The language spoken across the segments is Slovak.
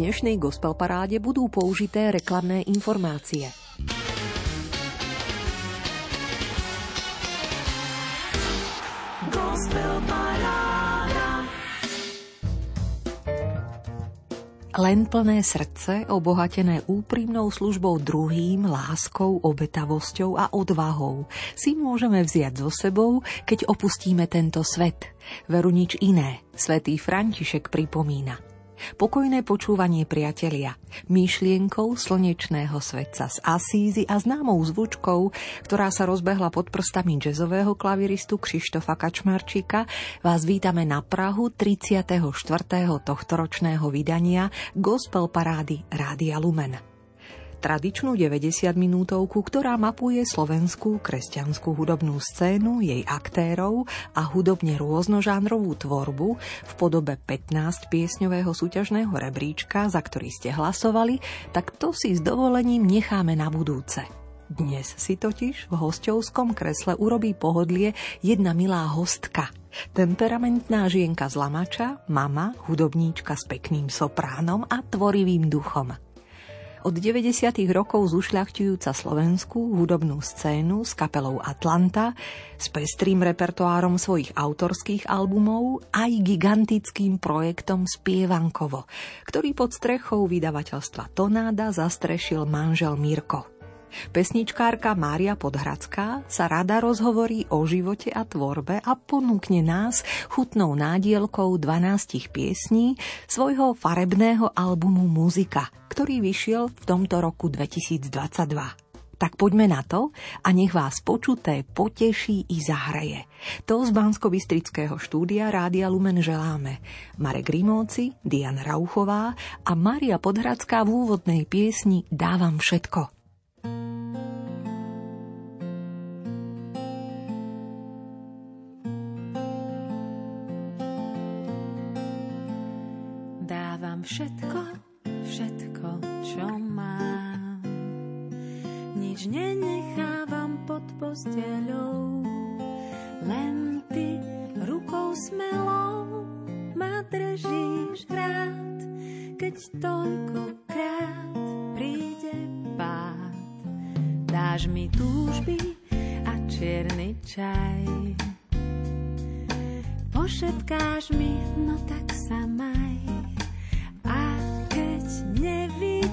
dnešnej gospel paráde budú použité reklamné informácie. Len plné srdce, obohatené úprimnou službou druhým, láskou, obetavosťou a odvahou, si môžeme vziať so sebou, keď opustíme tento svet. Veru nič iné, svätý František pripomína – Pokojné počúvanie priatelia, myšlienkou slnečného svetca z Asízy a známou zvučkou, ktorá sa rozbehla pod prstami jazzového klaviristu Krištofa Kačmarčíka, vás vítame na Prahu 34. tohtoročného vydania Gospel Parády Rádia Lumen tradičnú 90 minútovku, ktorá mapuje slovenskú kresťanskú hudobnú scénu, jej aktérov a hudobne rôznožánrovú tvorbu v podobe 15 piesňového súťažného rebríčka, za ktorý ste hlasovali, tak to si s dovolením necháme na budúce. Dnes si totiž v hostovskom kresle urobí pohodlie jedna milá hostka. Temperamentná žienka z Lamača, mama, hudobníčka s pekným sopránom a tvorivým duchom od 90. rokov zušľachtujúca slovenskú hudobnú scénu s kapelou Atlanta, s pestrým repertoárom svojich autorských albumov aj gigantickým projektom Spievankovo, ktorý pod strechou vydavateľstva Tonáda zastrešil manžel Mirko. Pesničkárka Mária Podhradská sa rada rozhovorí o živote a tvorbe a ponúkne nás chutnou nádielkou 12 piesní svojho farebného albumu Muzika, ktorý vyšiel v tomto roku 2022. Tak poďme na to a nech vás počuté poteší i zahraje. To z bansko štúdia Rádia Lumen želáme. Marek Rimóci, Diana Rauchová a Maria Podhradská v úvodnej piesni Dávam všetko. Dávam všetko, všetko, čo mám. Nič nenechávam pod posteľou, len ty rukou smelou ma držíš rád, keď toľkokrát príde pád dáš mi túžby a čierny čaj. Pošetkáš mi, no tak sa maj. A keď nevidím,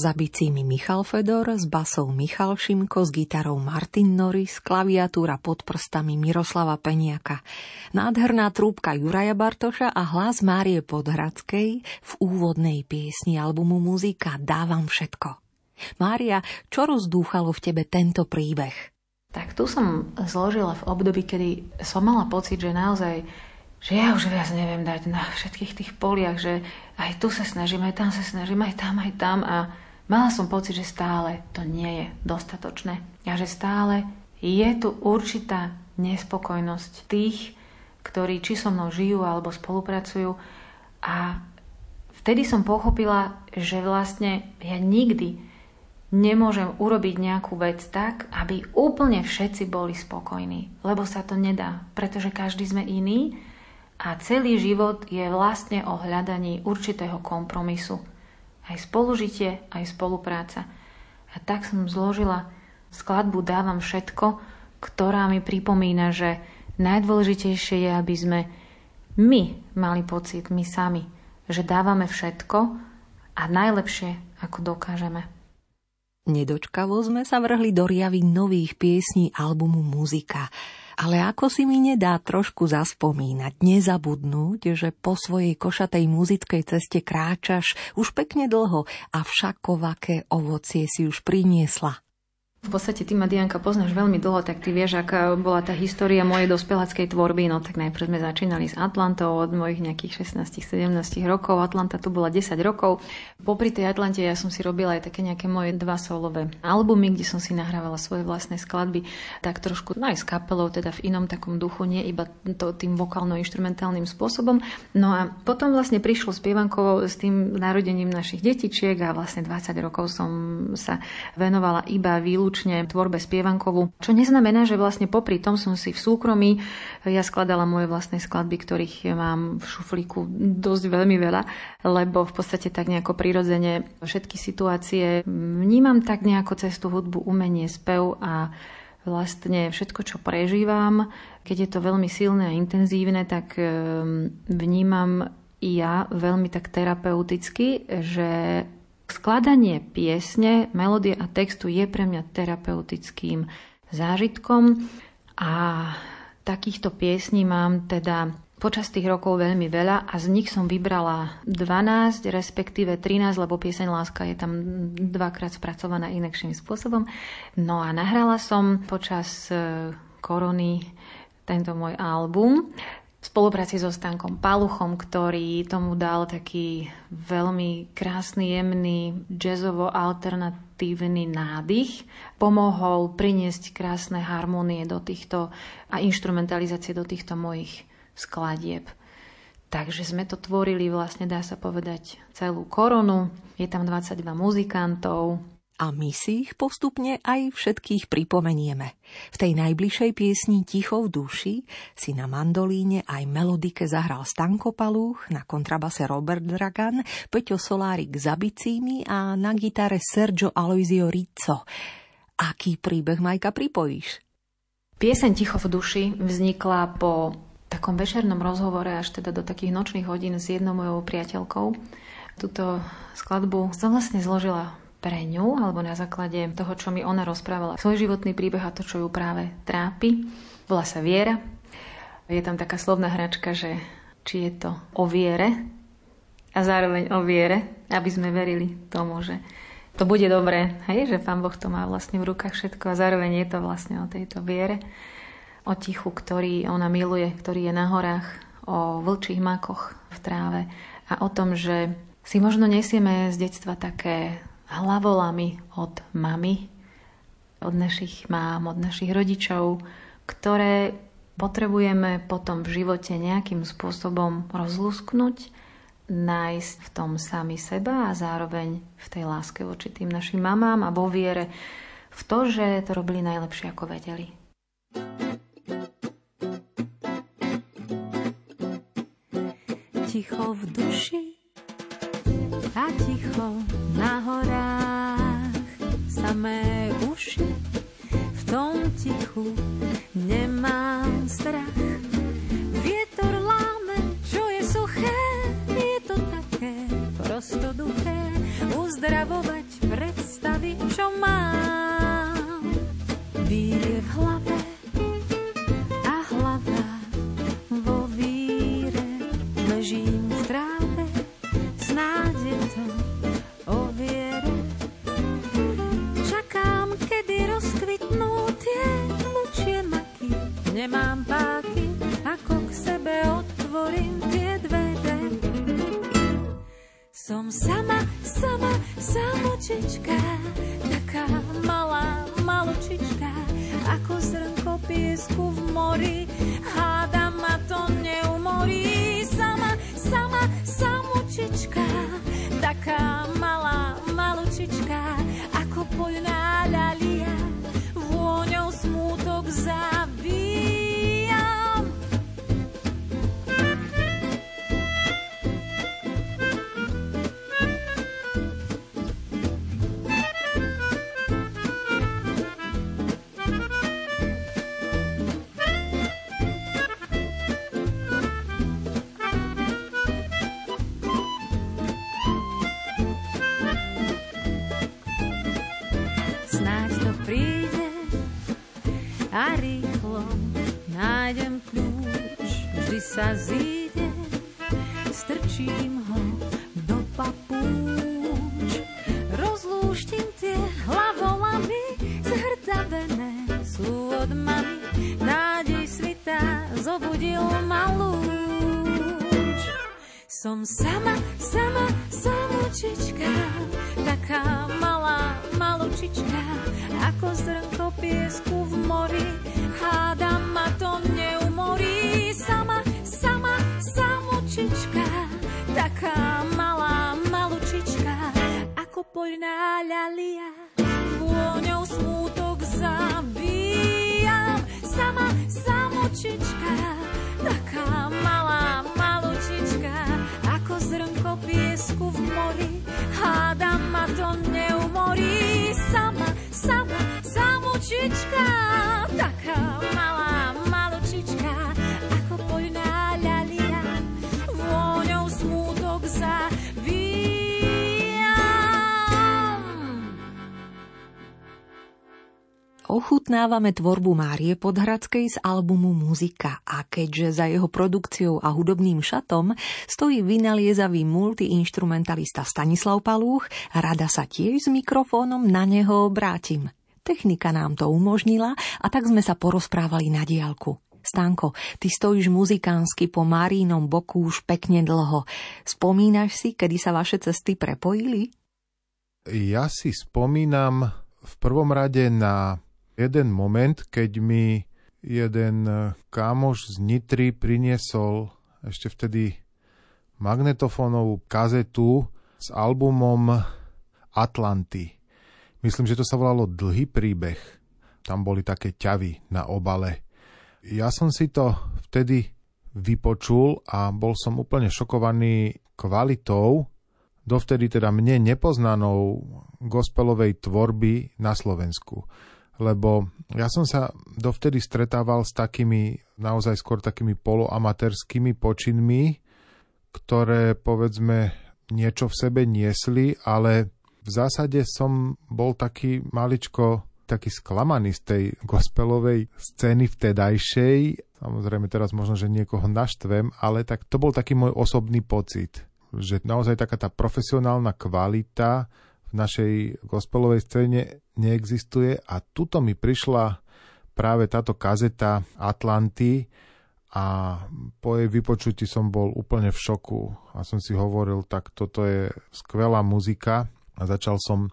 Za bicími Michal Fedor, s basou Michal Šimko, s gitarou Martin Norris, klaviatúra pod prstami Miroslava Peniaka, nádherná trúbka Juraja Bartoša a hlas Márie Podhradskej v úvodnej piesni albumu Muzika Dávam všetko. Mária, čo rozdúchalo v tebe tento príbeh? Tak tu som zložila v období, kedy som mala pocit, že naozaj že ja už viac neviem dať na všetkých tých poliach, že aj tu sa snažím, aj tam sa snažím, aj tam, aj tam a mala som pocit, že stále to nie je dostatočné a že stále je tu určitá nespokojnosť tých, ktorí či so mnou žijú alebo spolupracujú a vtedy som pochopila, že vlastne ja nikdy nemôžem urobiť nejakú vec tak, aby úplne všetci boli spokojní, lebo sa to nedá, pretože každý sme iný a celý život je vlastne o hľadaní určitého kompromisu. Aj spolužitie, aj spolupráca. A tak som zložila skladbu Dávam všetko, ktorá mi pripomína, že najdôležitejšie je, aby sme my mali pocit, my sami, že dávame všetko a najlepšie, ako dokážeme. Nedočkavo sme sa vrhli do riavy nových piesní albumu Muzika ale ako si mi nedá trošku zaspomínať, nezabudnúť, že po svojej košatej muzickej ceste kráčaš už pekne dlho a však kovaké ovocie si už priniesla. V podstate ty ma Dianka poznáš veľmi dlho, tak ty vieš, aká bola tá história mojej dospeláckej tvorby. No tak najprv sme začínali s Atlantou od mojich nejakých 16-17 rokov. Atlanta tu bola 10 rokov. Popri tej Atlante ja som si robila aj také nejaké moje dva solové albumy, kde som si nahrávala svoje vlastné skladby. Tak trošku no aj s kapelou, teda v inom takom duchu, nie iba to, tým vokálno-instrumentálnym spôsobom. No a potom vlastne prišlo spievankovo s tým narodením našich detičiek a vlastne 20 rokov som sa venovala iba výlučne výlučne tvorbe spievankovú, čo neznamená, že vlastne popri tom som si v súkromí. Ja skladala moje vlastné skladby, ktorých mám v šuflíku dosť veľmi veľa, lebo v podstate tak nejako prirodzene všetky situácie vnímam tak nejako cez hudbu, umenie, spev a vlastne všetko, čo prežívam, keď je to veľmi silné a intenzívne, tak ehm, vnímam ja veľmi tak terapeuticky, že Skladanie piesne, melódie a textu je pre mňa terapeutickým zážitkom a takýchto piesní mám teda počas tých rokov veľmi veľa a z nich som vybrala 12, respektíve 13, lebo pieseň Láska je tam dvakrát spracovaná inakším spôsobom. No a nahrala som počas e, korony tento môj album v spolupráci so Stankom Paluchom, ktorý tomu dal taký veľmi krásny, jemný, jazzovo-alternatívny nádych. Pomohol priniesť krásne harmonie do týchto a instrumentalizácie do týchto mojich skladieb. Takže sme to tvorili vlastne, dá sa povedať, celú koronu. Je tam 22 muzikantov, a my si ich postupne aj všetkých pripomenieme. V tej najbližšej piesni Ticho v duši si na mandolíne aj melodike zahral Stanko Palúch, na kontrabase Robert Dragan, Peťo Solárik za bicími a na gitare Sergio Aloisio Rizzo. Aký príbeh, Majka, pripojíš? Pieseň Ticho v duši vznikla po takom večernom rozhovore až teda do takých nočných hodín s jednou mojou priateľkou. Tuto skladbu som vlastne zložila pre ňu, alebo na základe toho, čo mi ona rozprávala, svoj životný príbeh a to, čo ju práve trápi. Volá sa Viera. Je tam taká slovná hračka, že či je to o viere a zároveň o viere, aby sme verili tomu, že to bude dobré, hej, že Pán Boh to má vlastne v rukách všetko a zároveň je to vlastne o tejto viere, o tichu, ktorý ona miluje, ktorý je na horách, o vlčích makoch v tráve a o tom, že si možno nesieme z detstva také hlavolami od mamy, od našich mám, od našich rodičov, ktoré potrebujeme potom v živote nejakým spôsobom rozlusknúť, nájsť v tom sami seba a zároveň v tej láske voči tým našim mamám a vo viere v to, že to robili najlepšie ako vedeli. Ticho v duši a ticho na horách. Samé uši v tom tichu nemám strach. Prostoduché uzdravovať predstavy, čo mám. Vírie v hlave a hlava vo víre. Ležím Ochutnávame tvorbu Márie Podhradskej z albumu Muzika a keďže za jeho produkciou a hudobným šatom stojí vynaliezavý multiinstrumentalista Stanislav Palúch, rada sa tiež s mikrofónom na neho obrátim. Technika nám to umožnila a tak sme sa porozprávali na diálku. Stanko, ty stojíš muzikánsky po Marínom boku už pekne dlho. Spomínaš si, kedy sa vaše cesty prepojili? Ja si spomínam v prvom rade na jeden moment, keď mi jeden kámoš z Nitry priniesol ešte vtedy magnetofónovú kazetu s albumom Atlanty. Myslím, že to sa volalo Dlhý príbeh. Tam boli také ťavy na obale. Ja som si to vtedy vypočul a bol som úplne šokovaný kvalitou dovtedy teda mne nepoznanou gospelovej tvorby na Slovensku. Lebo ja som sa dovtedy stretával s takými, naozaj skôr takými poloamaterskými počinmi, ktoré povedzme niečo v sebe niesli, ale v zásade som bol taký maličko taký sklamaný z tej gospelovej scény vtedajšej. Samozrejme teraz možno, že niekoho naštvem, ale tak to bol taký môj osobný pocit, že naozaj taká tá profesionálna kvalita v našej gospelovej scéne neexistuje a tuto mi prišla práve táto kazeta Atlanty a po jej vypočutí som bol úplne v šoku a som si hovoril, tak toto je skvelá muzika a začal som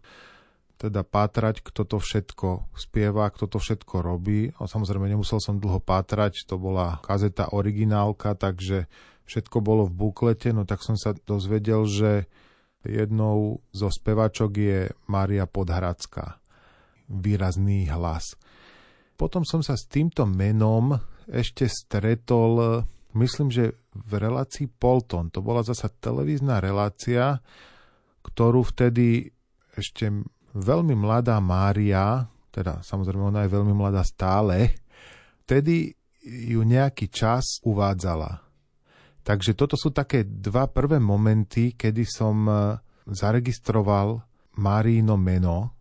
teda pátrať, kto to všetko spieva, kto to všetko robí. A samozrejme nemusel som dlho pátrať, to bola kazeta originálka, takže všetko bolo v buklete, no tak som sa dozvedel, že jednou zo spevačok je Mária Podhradská. Výrazný hlas. Potom som sa s týmto menom ešte stretol, myslím, že v relácii Polton. To bola zasa televízna relácia, ktorú vtedy ešte veľmi mladá Mária, teda samozrejme ona je veľmi mladá stále, vtedy ju nejaký čas uvádzala. Takže toto sú také dva prvé momenty, kedy som e, zaregistroval Márino meno,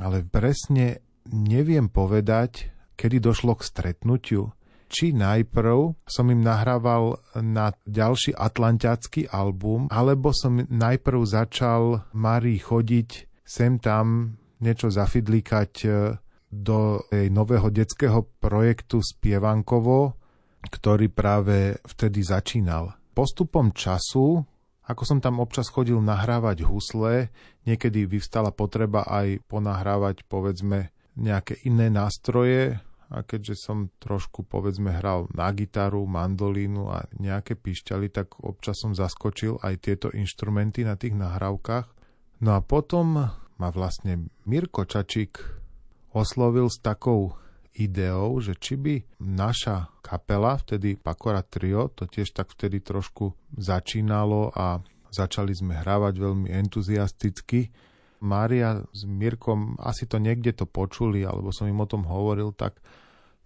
ale presne neviem povedať, kedy došlo k stretnutiu. Či najprv som im nahrával na ďalší atlantiacký album, alebo som najprv začal Márii chodiť sem tam niečo zafidlikať e, do jej nového detského projektu Spievankovo, ktorý práve vtedy začínal. Postupom času, ako som tam občas chodil nahrávať husle, niekedy vyvstala potreba aj ponahrávať povedzme nejaké iné nástroje a keďže som trošku povedzme hral na gitaru, mandolínu a nejaké pišťaly, tak občas som zaskočil aj tieto inštrumenty na tých nahrávkach. No a potom ma vlastne Mirko Čačík oslovil s takou ideou, že či by naša kapela, vtedy Pakora Trio, to tiež tak vtedy trošku začínalo a začali sme hrávať veľmi entuziasticky. Mária s Mirkom asi to niekde to počuli, alebo som im o tom hovoril, tak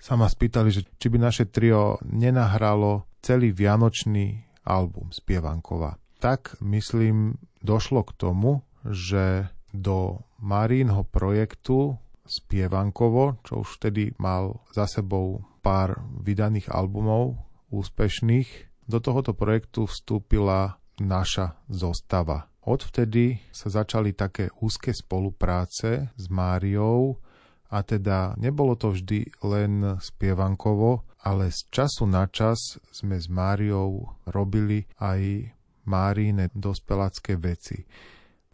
sa ma spýtali, že či by naše trio nenahralo celý vianočný album Spievankova. Tak, myslím, došlo k tomu, že do Marínho projektu Spievankovo, čo už vtedy mal za sebou pár vydaných albumov úspešných. Do tohoto projektu vstúpila naša zostava. Odvtedy sa začali také úzke spolupráce s Máriou a teda nebolo to vždy len spievankovo, ale z času na čas sme s Máriou robili aj Márine dospelácké veci.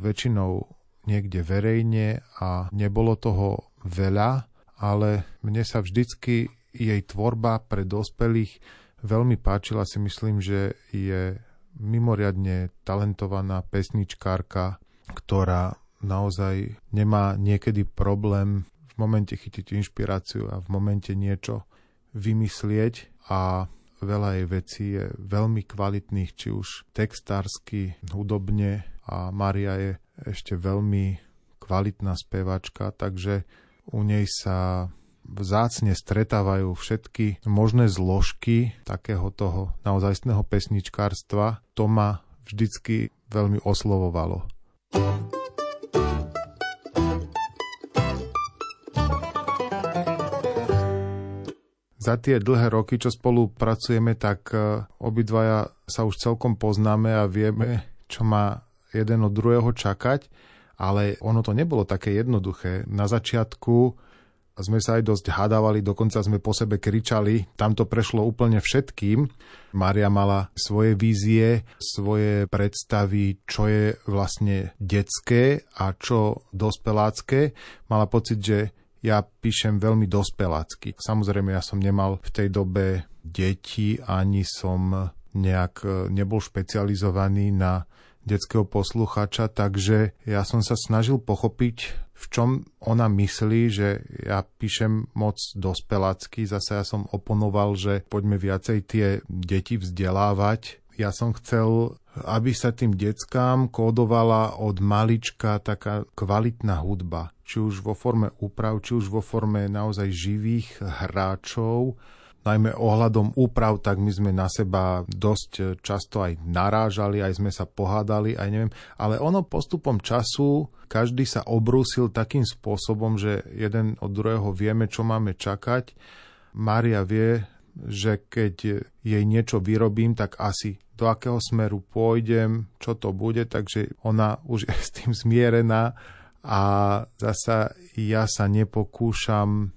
Väčšinou niekde verejne a nebolo toho veľa, ale mne sa vždycky jej tvorba pre dospelých veľmi páčila. Si myslím, že je mimoriadne talentovaná pesničkárka, ktorá naozaj nemá niekedy problém v momente chytiť inšpiráciu a v momente niečo vymyslieť a veľa jej vecí je veľmi kvalitných, či už textársky, hudobne a Maria je ešte veľmi kvalitná spevačka, takže u nej sa vzácne stretávajú všetky možné zložky takého toho naozajstného pesničkárstva. To ma vždycky veľmi oslovovalo. Za tie dlhé roky, čo spolu pracujeme, tak e, obidvaja sa už celkom poznáme a vieme, čo má jeden od druhého čakať, ale ono to nebolo také jednoduché. Na začiatku sme sa aj dosť hádavali, dokonca sme po sebe kričali. Tam to prešlo úplne všetkým. Mária mala svoje vízie, svoje predstavy, čo je vlastne detské a čo dospelácké. Mala pocit, že ja píšem veľmi dospelácky. Samozrejme, ja som nemal v tej dobe deti, ani som nejak nebol špecializovaný na detského posluchača, takže ja som sa snažil pochopiť, v čom ona myslí, že ja píšem moc dospelácky. Zase ja som oponoval, že poďme viacej tie deti vzdelávať. Ja som chcel, aby sa tým deckám kódovala od malička taká kvalitná hudba. Či už vo forme úprav, či už vo forme naozaj živých hráčov, najmä ohľadom úprav, tak my sme na seba dosť často aj narážali, aj sme sa pohádali, aj neviem. Ale ono postupom času každý sa obrúsil takým spôsobom, že jeden od druhého vieme, čo máme čakať. Mária vie, že keď jej niečo vyrobím, tak asi do akého smeru pôjdem, čo to bude, takže ona už je s tým zmierená a zasa ja sa nepokúšam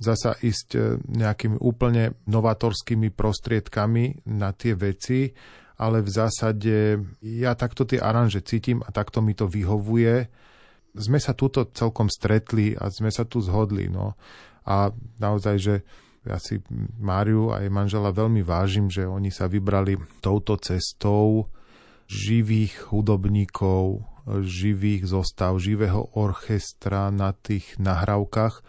zasa ísť e, nejakými úplne novatorskými prostriedkami na tie veci, ale v zásade ja takto tie aranže cítim a takto mi to vyhovuje. Sme sa tuto celkom stretli a sme sa tu zhodli. No. A naozaj, že Ja si Máriu a jej manžela veľmi vážim, že oni sa vybrali touto cestou živých hudobníkov, živých zostav, živého orchestra na tých nahrávkach,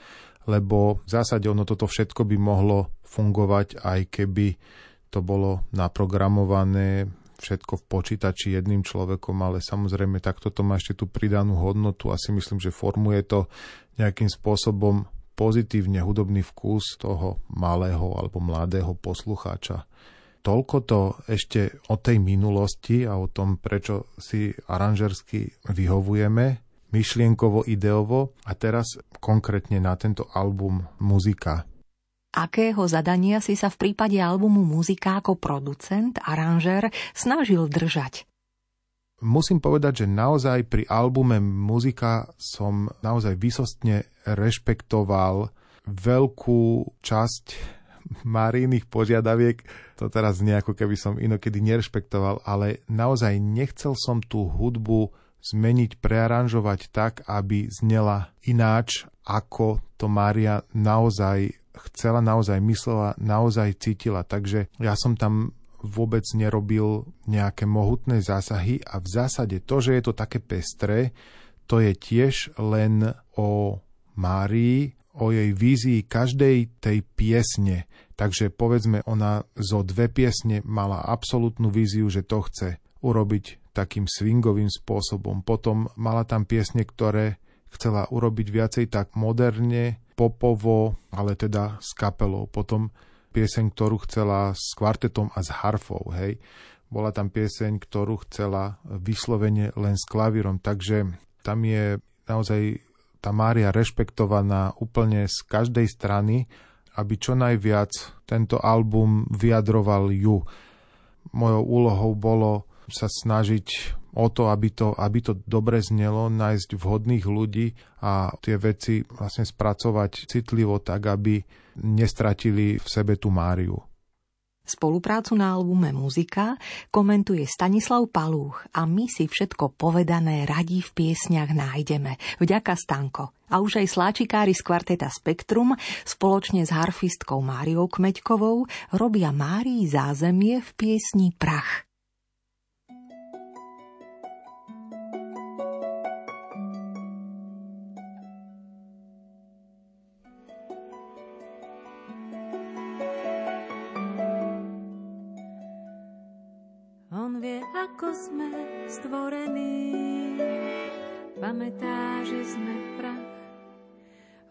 lebo v zásade ono toto všetko by mohlo fungovať, aj keby to bolo naprogramované všetko v počítači jedným človekom, ale samozrejme takto to má ešte tú pridanú hodnotu a si myslím, že formuje to nejakým spôsobom pozitívne hudobný vkus toho malého alebo mladého poslucháča. Toľko to ešte o tej minulosti a o tom, prečo si aranžersky vyhovujeme, myšlienkovo, ideovo a teraz konkrétne na tento album muzika. Akého zadania si sa v prípade albumu Muzika ako producent, aranžér snažil držať? Musím povedať, že naozaj pri albume Muzika som naozaj vysostne rešpektoval veľkú časť Marínych požiadaviek. To teraz nejako keby som inokedy nerešpektoval, ale naozaj nechcel som tú hudbu zmeniť, prearanžovať tak, aby znela ináč, ako to Mária naozaj chcela, naozaj myslela, naozaj cítila. Takže ja som tam vôbec nerobil nejaké mohutné zásahy a v zásade to, že je to také pestré, to je tiež len o Márii, o jej vízii každej tej piesne. Takže povedzme, ona zo dve piesne mala absolútnu víziu, že to chce urobiť takým swingovým spôsobom. Potom mala tam piesne, ktoré chcela urobiť viacej tak moderne, popovo, ale teda s kapelou. Potom pieseň, ktorú chcela s kvartetom a s harfou, hej. Bola tam pieseň, ktorú chcela vyslovene len s klavírom, takže tam je naozaj tá Mária rešpektovaná úplne z každej strany, aby čo najviac tento album vyjadroval ju. Mojou úlohou bolo sa snažiť o to, aby to, aby to dobre znelo, nájsť vhodných ľudí a tie veci vlastne spracovať citlivo tak, aby nestratili v sebe tú Máriu. Spoluprácu na albume Muzika komentuje Stanislav Palúch a my si všetko povedané radi v piesniach nájdeme. Vďaka Stanko. A už aj sláčikári z kvarteta Spektrum spoločne s harfistkou Máriou Kmeďkovou robia Márii zázemie v piesni Prach. Sme stvorení. Pamätá, že sme prach.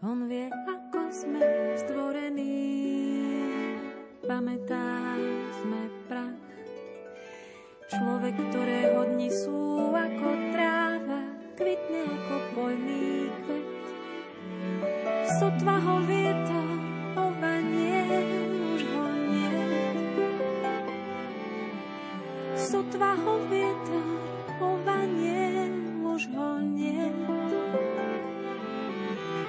On vie, ako sme stvorení. Pamätá, sme prach. Človek, ktorého dni sú ako tráva, kvitne ako poľný kvet. Sotva ho vietor, sotva ho vietor ovanie, už ho nie.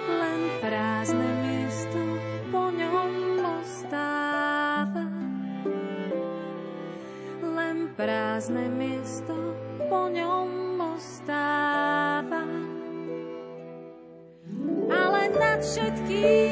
Len prázdne miesto po ňom ostáva. Len prázdne miesto po ňom ostáva. Ale nad všetkým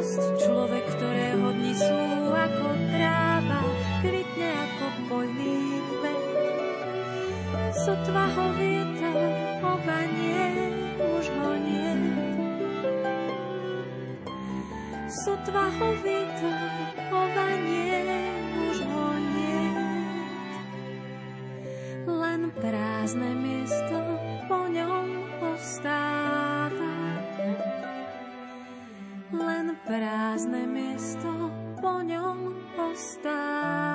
milosť, človek, ktorého dni sú ako tráva, kvitne ako poľný kvet. Sotva ho vietor obanie, už ho nie. Sotva ho oba obanie, už ho nie. Len prázdne miesto po ňom ostáva. prázdne miesto po ňom ostáva.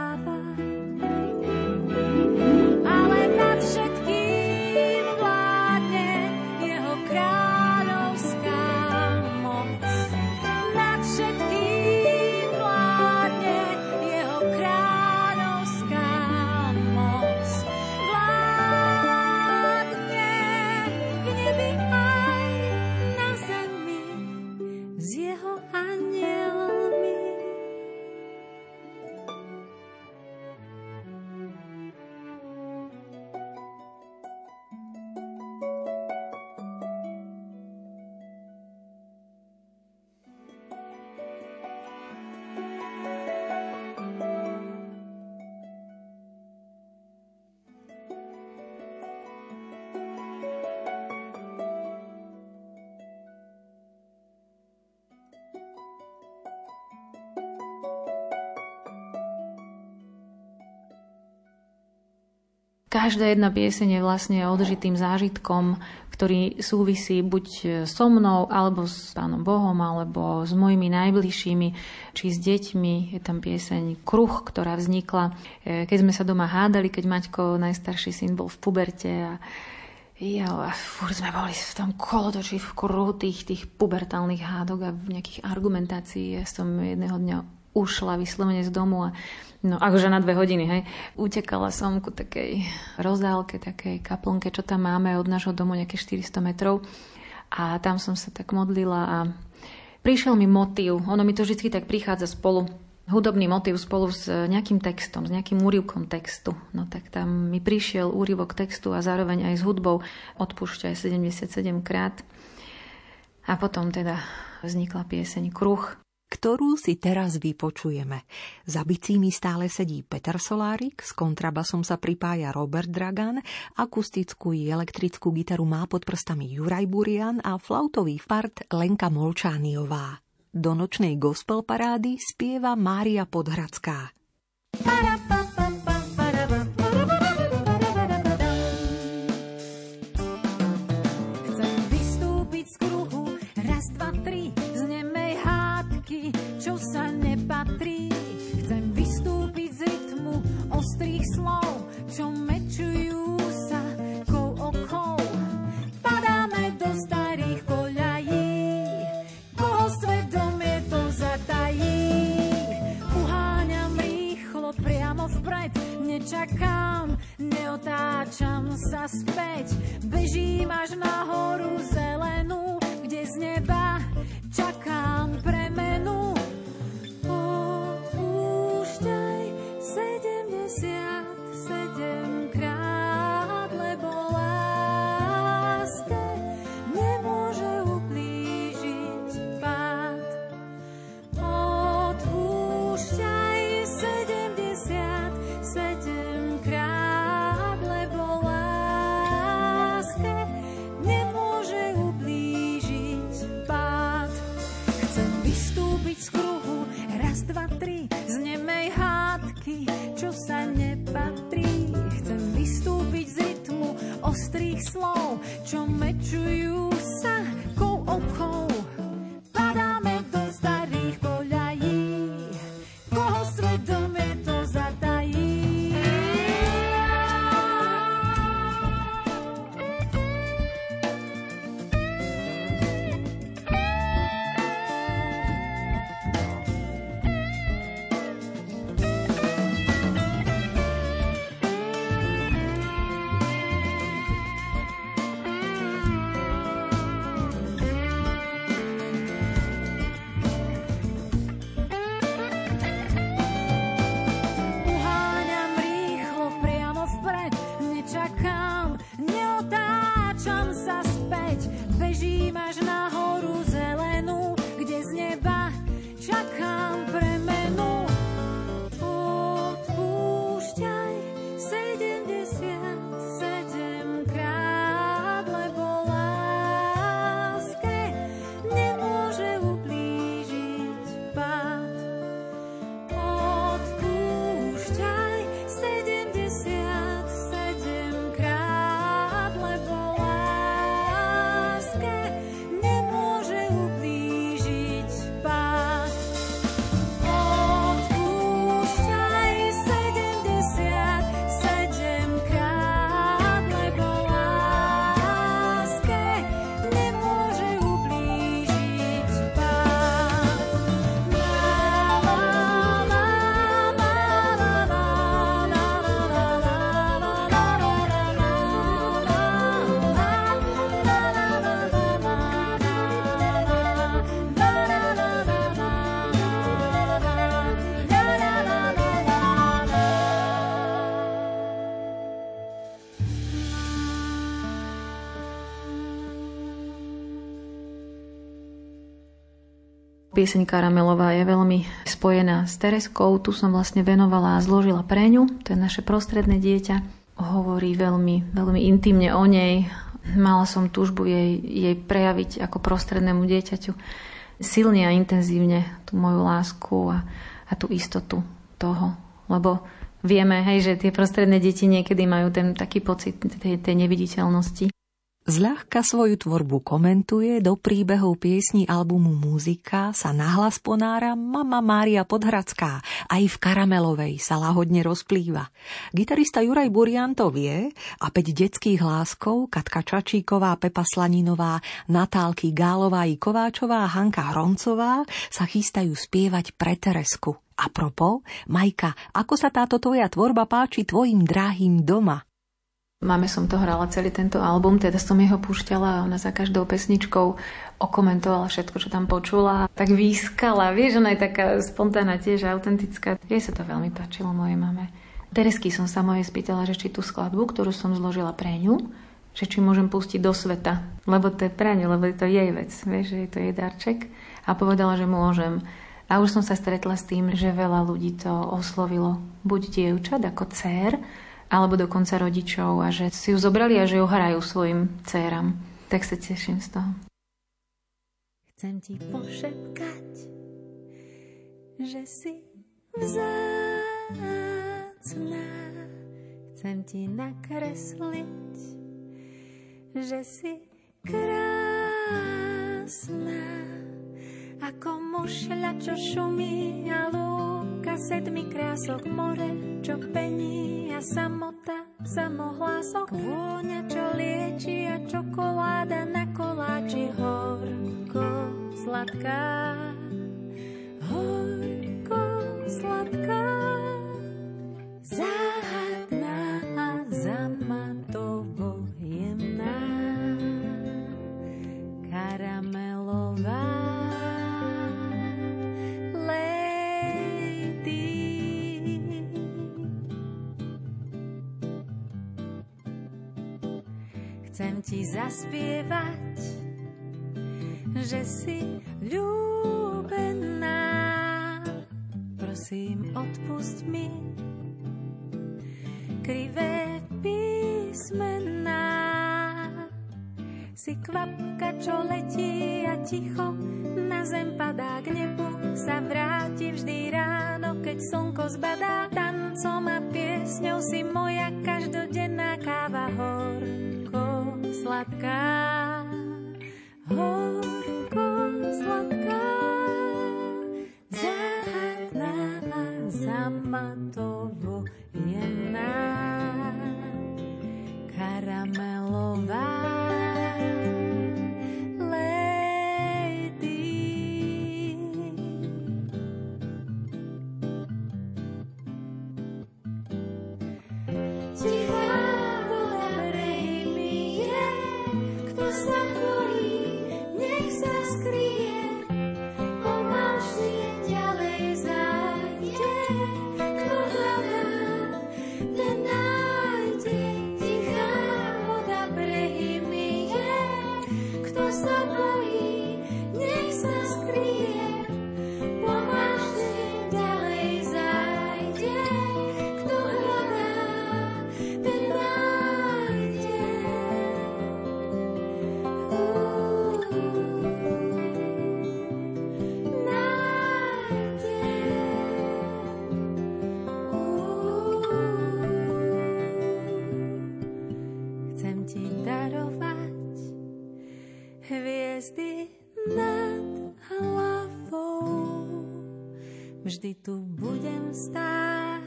Každá jedna pieseň je vlastne odžitým zážitkom, ktorý súvisí buď so mnou, alebo s Pánom Bohom, alebo s mojimi najbližšími, či s deťmi. Je tam pieseň Kruh, ktorá vznikla, e, keď sme sa doma hádali, keď Maťko, najstarší syn, bol v puberte a Jo, a furt sme boli v tom kolotoči v kruhu tých, tých pubertálnych hádok a v nejakých argumentácií. Ja som jedného dňa ušla vyslovene z domu a No akože na dve hodiny, hej. Utekala som ku takej rozdálke, takej kaplnke, čo tam máme od nášho domu nejaké 400 metrov. A tam som sa tak modlila a prišiel mi motív. Ono mi to vždy tak prichádza spolu. Hudobný motív spolu s nejakým textom, s nejakým úrivkom textu. No tak tam mi prišiel úrivok textu a zároveň aj s hudbou Odpúšťaj 77 krát. A potom teda vznikla pieseň Kruh, ktorú si teraz vypočujeme. Za bicími stále sedí Peter Solárik, s kontrabasom sa pripája Robert Dragan, akustickú i elektrickú gitaru má pod prstami Juraj Burian a flautový part Lenka Molčániová. Do nočnej gospel parády spieva Mária Podhradská. Chcem Pieseň Karamelová je veľmi spojená s Tereskou. Tu som vlastne venovala a zložila pre ňu. To je naše prostredné dieťa. Hovorí veľmi, veľmi intimne o nej. Mala som túžbu jej, jej prejaviť ako prostrednému dieťaťu silne a intenzívne tú moju lásku a, a tú istotu toho. Lebo vieme, hej, že tie prostredné deti niekedy majú ten taký pocit tej, tej neviditeľnosti. Zľahka svoju tvorbu komentuje, do príbehov piesní albumu Muzika sa nahlas ponára mama Mária Podhradská, aj v Karamelovej sa lahodne rozplýva. Gitarista Juraj Burian to vie a päť detských hláskov Katka Čačíková, Pepa Slaninová, Natálky Gálová i Kováčová Hanka Hroncová sa chystajú spievať pre Teresku. A propo, Majka, ako sa táto tvoja tvorba páči tvojim drahým doma? Máme som to hrala celý tento album, teda som jeho púšťala a ona za každou pesničkou okomentovala všetko, čo tam počula. Tak výskala, vieš, ona je taká spontánna tiež, autentická. Jej sa to veľmi páčilo mojej mame. Teresky som sa mojej spýtala, že či tú skladbu, ktorú som zložila pre ňu, že či môžem pustiť do sveta, lebo to je pre ňu, lebo je to jej vec, vieš, že je to jej darček. A povedala, že môžem. A už som sa stretla s tým, že veľa ľudí to oslovilo. Buď dievčat ako dcer, alebo dokonca rodičov a že si ju zobrali a že ju hrajú svojim dcerám. Tak sa teším z toho. Chcem ti pošepkať, že si vzácná. Chcem ti nakresliť, že si krásna. Ako mušľa, čo šumí a lúka sedmi krások more, čo pení a samota, samohlások vôňa, čo lieči a čokoláda na koláči horko sladká. Horko sladká, záhadná a zamatovo Chcem ti zaspievať, že si ľúbená. Prosím, odpust mi krivé písmená. Si kvapka, čo letí a ticho na zem padá k nebu. Sa vráti vždy ráno, keď slnko zbadá. Tancom a piesňou si moja každodenná káva hor vždy tu budem stáť,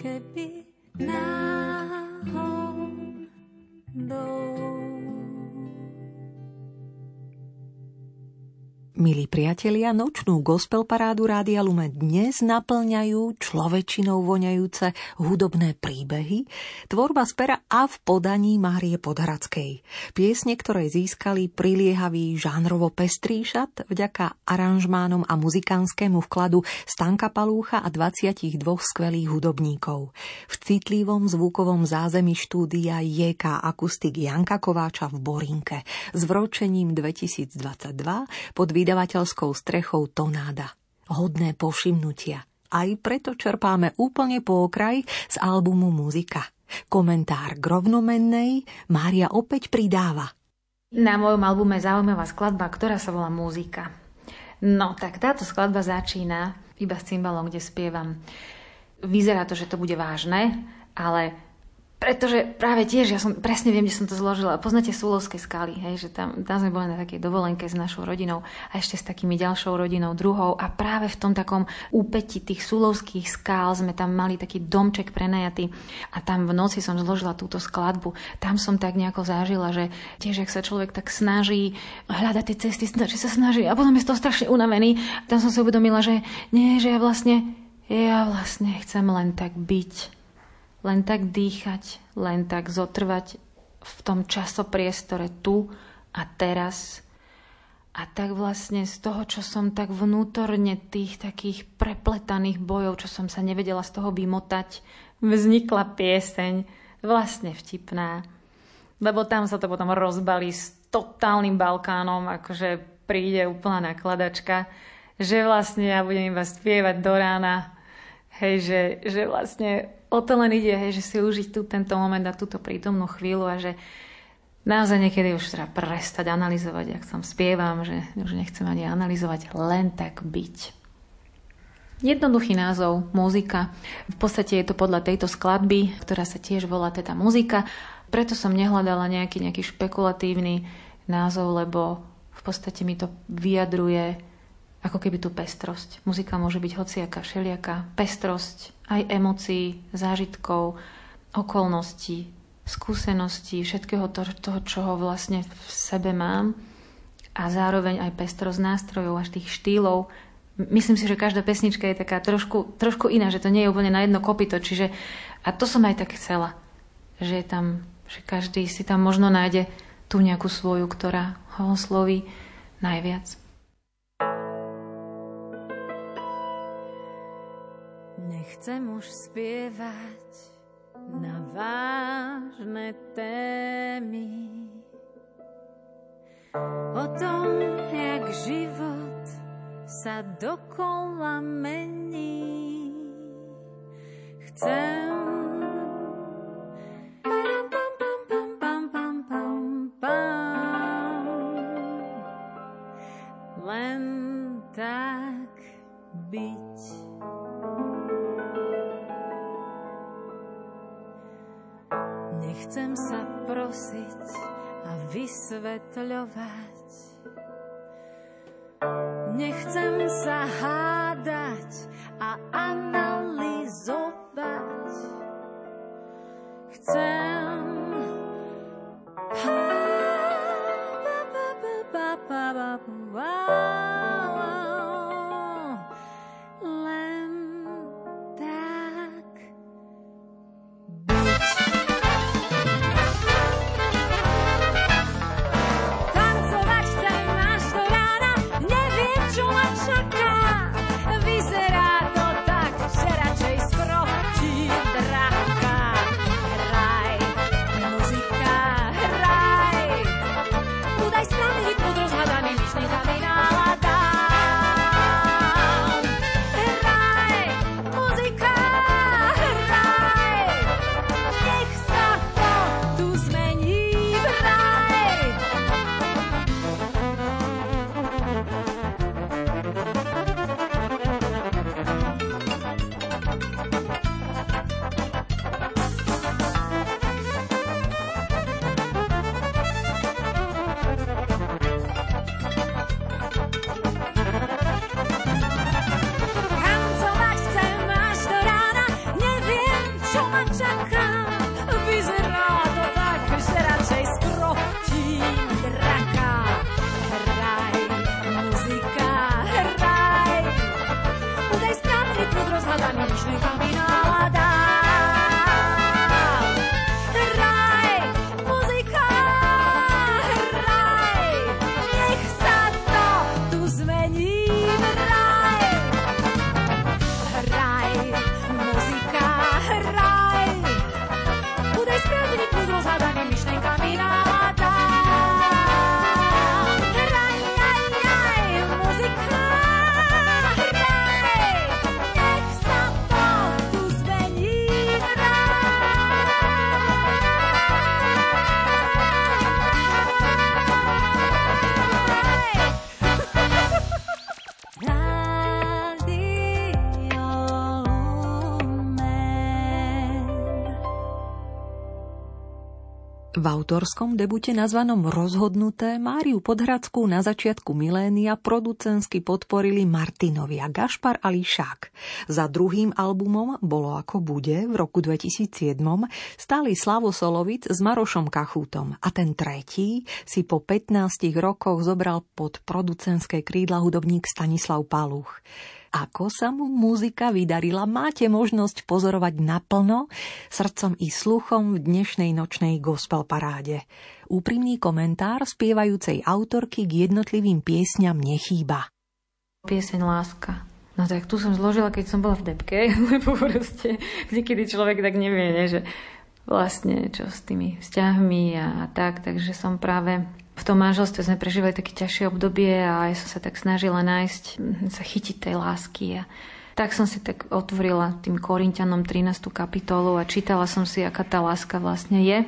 keby náhodou. Milí priatelia, nočnú gospel parádu Rádia Lume dnes naplňajú človečinou voňajúce hudobné príbehy, tvorba z pera a v podaní Márie Podhradskej. Piesne, ktoré získali priliehavý žánrovo pestrý šat vďaka aranžmánom a muzikánskému vkladu Stanka Palúcha a 22 skvelých hudobníkov. V citlivom zvukovom zázemí štúdia JK Akustik Janka Kováča v Borinke s vročením 2022 pod vydavaním vydavateľskou strechou Tonáda. Hodné povšimnutia. Aj preto čerpáme úplne po okraj z albumu Muzika. Komentár k rovnomennej Mária opäť pridáva. Na mojom albume zaujímavá skladba, ktorá sa volá Muzika. No, tak táto skladba začína iba s cymbalom, kde spievam. Vyzerá to, že to bude vážne, ale pretože práve tiež, ja som presne viem, kde som to zložila. Poznáte Súlovské skaly, hej, že tam, tam sme boli na takej dovolenke s našou rodinou a ešte s takými ďalšou rodinou druhou a práve v tom takom úpeti tých Súlovských skál sme tam mali taký domček prenajatý a tam v noci som zložila túto skladbu. Tam som tak nejako zažila, že tiež, ak sa človek tak snaží hľadať tie cesty, že sa snaží a potom je to strašne unavený, tam som si uvedomila, že nie, že ja vlastne ja vlastne chcem len tak byť len tak dýchať, len tak zotrvať v tom časopriestore tu a teraz. A tak vlastne z toho, čo som tak vnútorne tých takých prepletaných bojov, čo som sa nevedela z toho vymotať, vznikla pieseň vlastne vtipná. Lebo tam sa to potom rozbalí s totálnym Balkánom, akože príde úplná nakladačka, že vlastne ja budem iba spievať do rána, hej, že, že vlastne o to len ide, hej, že si užiť tu tento moment a túto prítomnú chvíľu a že naozaj niekedy už treba prestať analyzovať, ak som spievam, že už nechcem ani analyzovať, len tak byť. Jednoduchý názov, muzika. V podstate je to podľa tejto skladby, ktorá sa tiež volá teda muzika. Preto som nehľadala nejaký, nejaký špekulatívny názov, lebo v podstate mi to vyjadruje ako keby tú pestrosť. Muzika môže byť hociaká, všelijaká pestrosť aj emócií, zážitkov, okolností, skúseností, všetkého toho, toho, čo vlastne v sebe mám a zároveň aj pestrosť nástrojov až tých štýlov. Myslím si, že každá pesnička je taká trošku, trošku iná, že to nie je úplne na jedno kopito, čiže a to som aj tak chcela, že je tam, že každý si tam možno nájde tú nejakú svoju, ktorá ho osloví najviac. Nechcem už spievať na vážne témy o tom, jak život sa dokola mení. Chcem len tak byť. Nechcem sa prosiť a vysvetľovať. Nechcem sa hádať a analyzovať. Chcem 去吧。V autorskom debute nazvanom Rozhodnuté Máriu Podhradskú na začiatku milénia producensky podporili Martinovia Gašpar a Lišák. Za druhým albumom Bolo ako bude v roku 2007 stáli Slavo Solovic s Marošom Kachútom a ten tretí si po 15 rokoch zobral pod producenské krídla hudobník Stanislav Paluch. Ako sa mu muzika vydarila, máte možnosť pozorovať naplno, srdcom i sluchom v dnešnej nočnej gospel paráde. Úprimný komentár spievajúcej autorky k jednotlivým piesňam nechýba. Pieseň Láska. No tak tu som zložila, keď som bola v depke, lebo proste niekedy človek tak nevie, ne, že vlastne čo s tými vzťahmi a, tak, takže som práve v tom manželstve sme prežívali také ťažšie obdobie a ja som sa tak snažila nájsť, sa chytiť tej lásky. A tak som si tak otvorila tým Korintianom 13. kapitolu a čítala som si, aká tá láska vlastne je.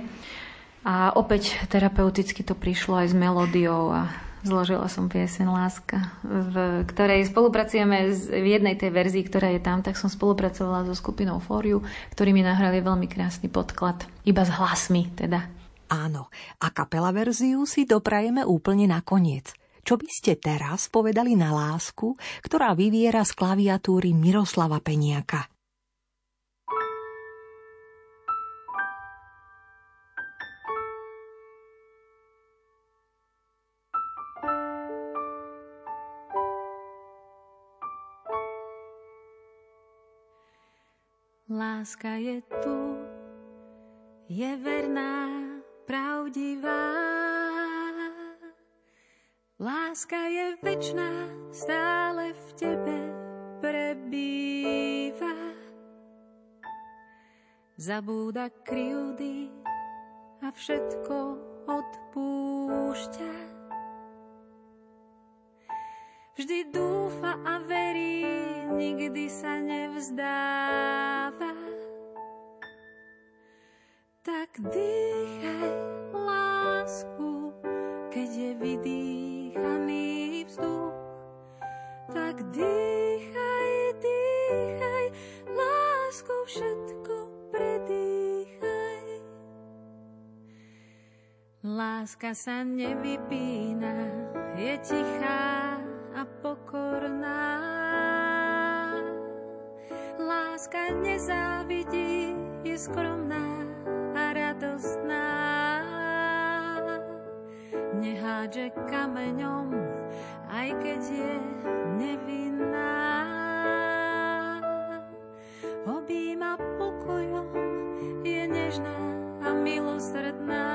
A opäť terapeuticky to prišlo aj s melódiou a zložila som piesen Láska, v ktorej spolupracujeme v jednej tej verzii, ktorá je tam, tak som spolupracovala so skupinou Foriu, ktorí mi nahrali veľmi krásny podklad, iba s hlasmi teda. Áno, a kapela verziu si doprajeme úplne na koniec. Čo by ste teraz povedali na lásku, ktorá vyviera z klaviatúry Miroslava Peniaka? Láska je tu, je verná, pravdivá. Láska je večná, stále v tebe prebýva. Zabúda kryjúdy a všetko odpúšťa. Vždy dúfa a verí, nikdy sa nevzdáva. Tak dýchaj lásku, keď je vydýchaný vzduch. Tak dýchaj, dýchaj, lásku všetko predýchaj. Láska sa nevypína, je tichá a pokorná. Láska nezávidí, je skromná Nehádže kameňom, aj keď je nevinná. Obíma pokojom, je nežná a milosrdná.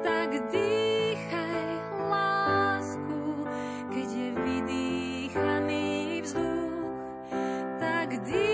Tak dýchaj lásku, keď je vydýchaný vzduch. Tak dýchaj,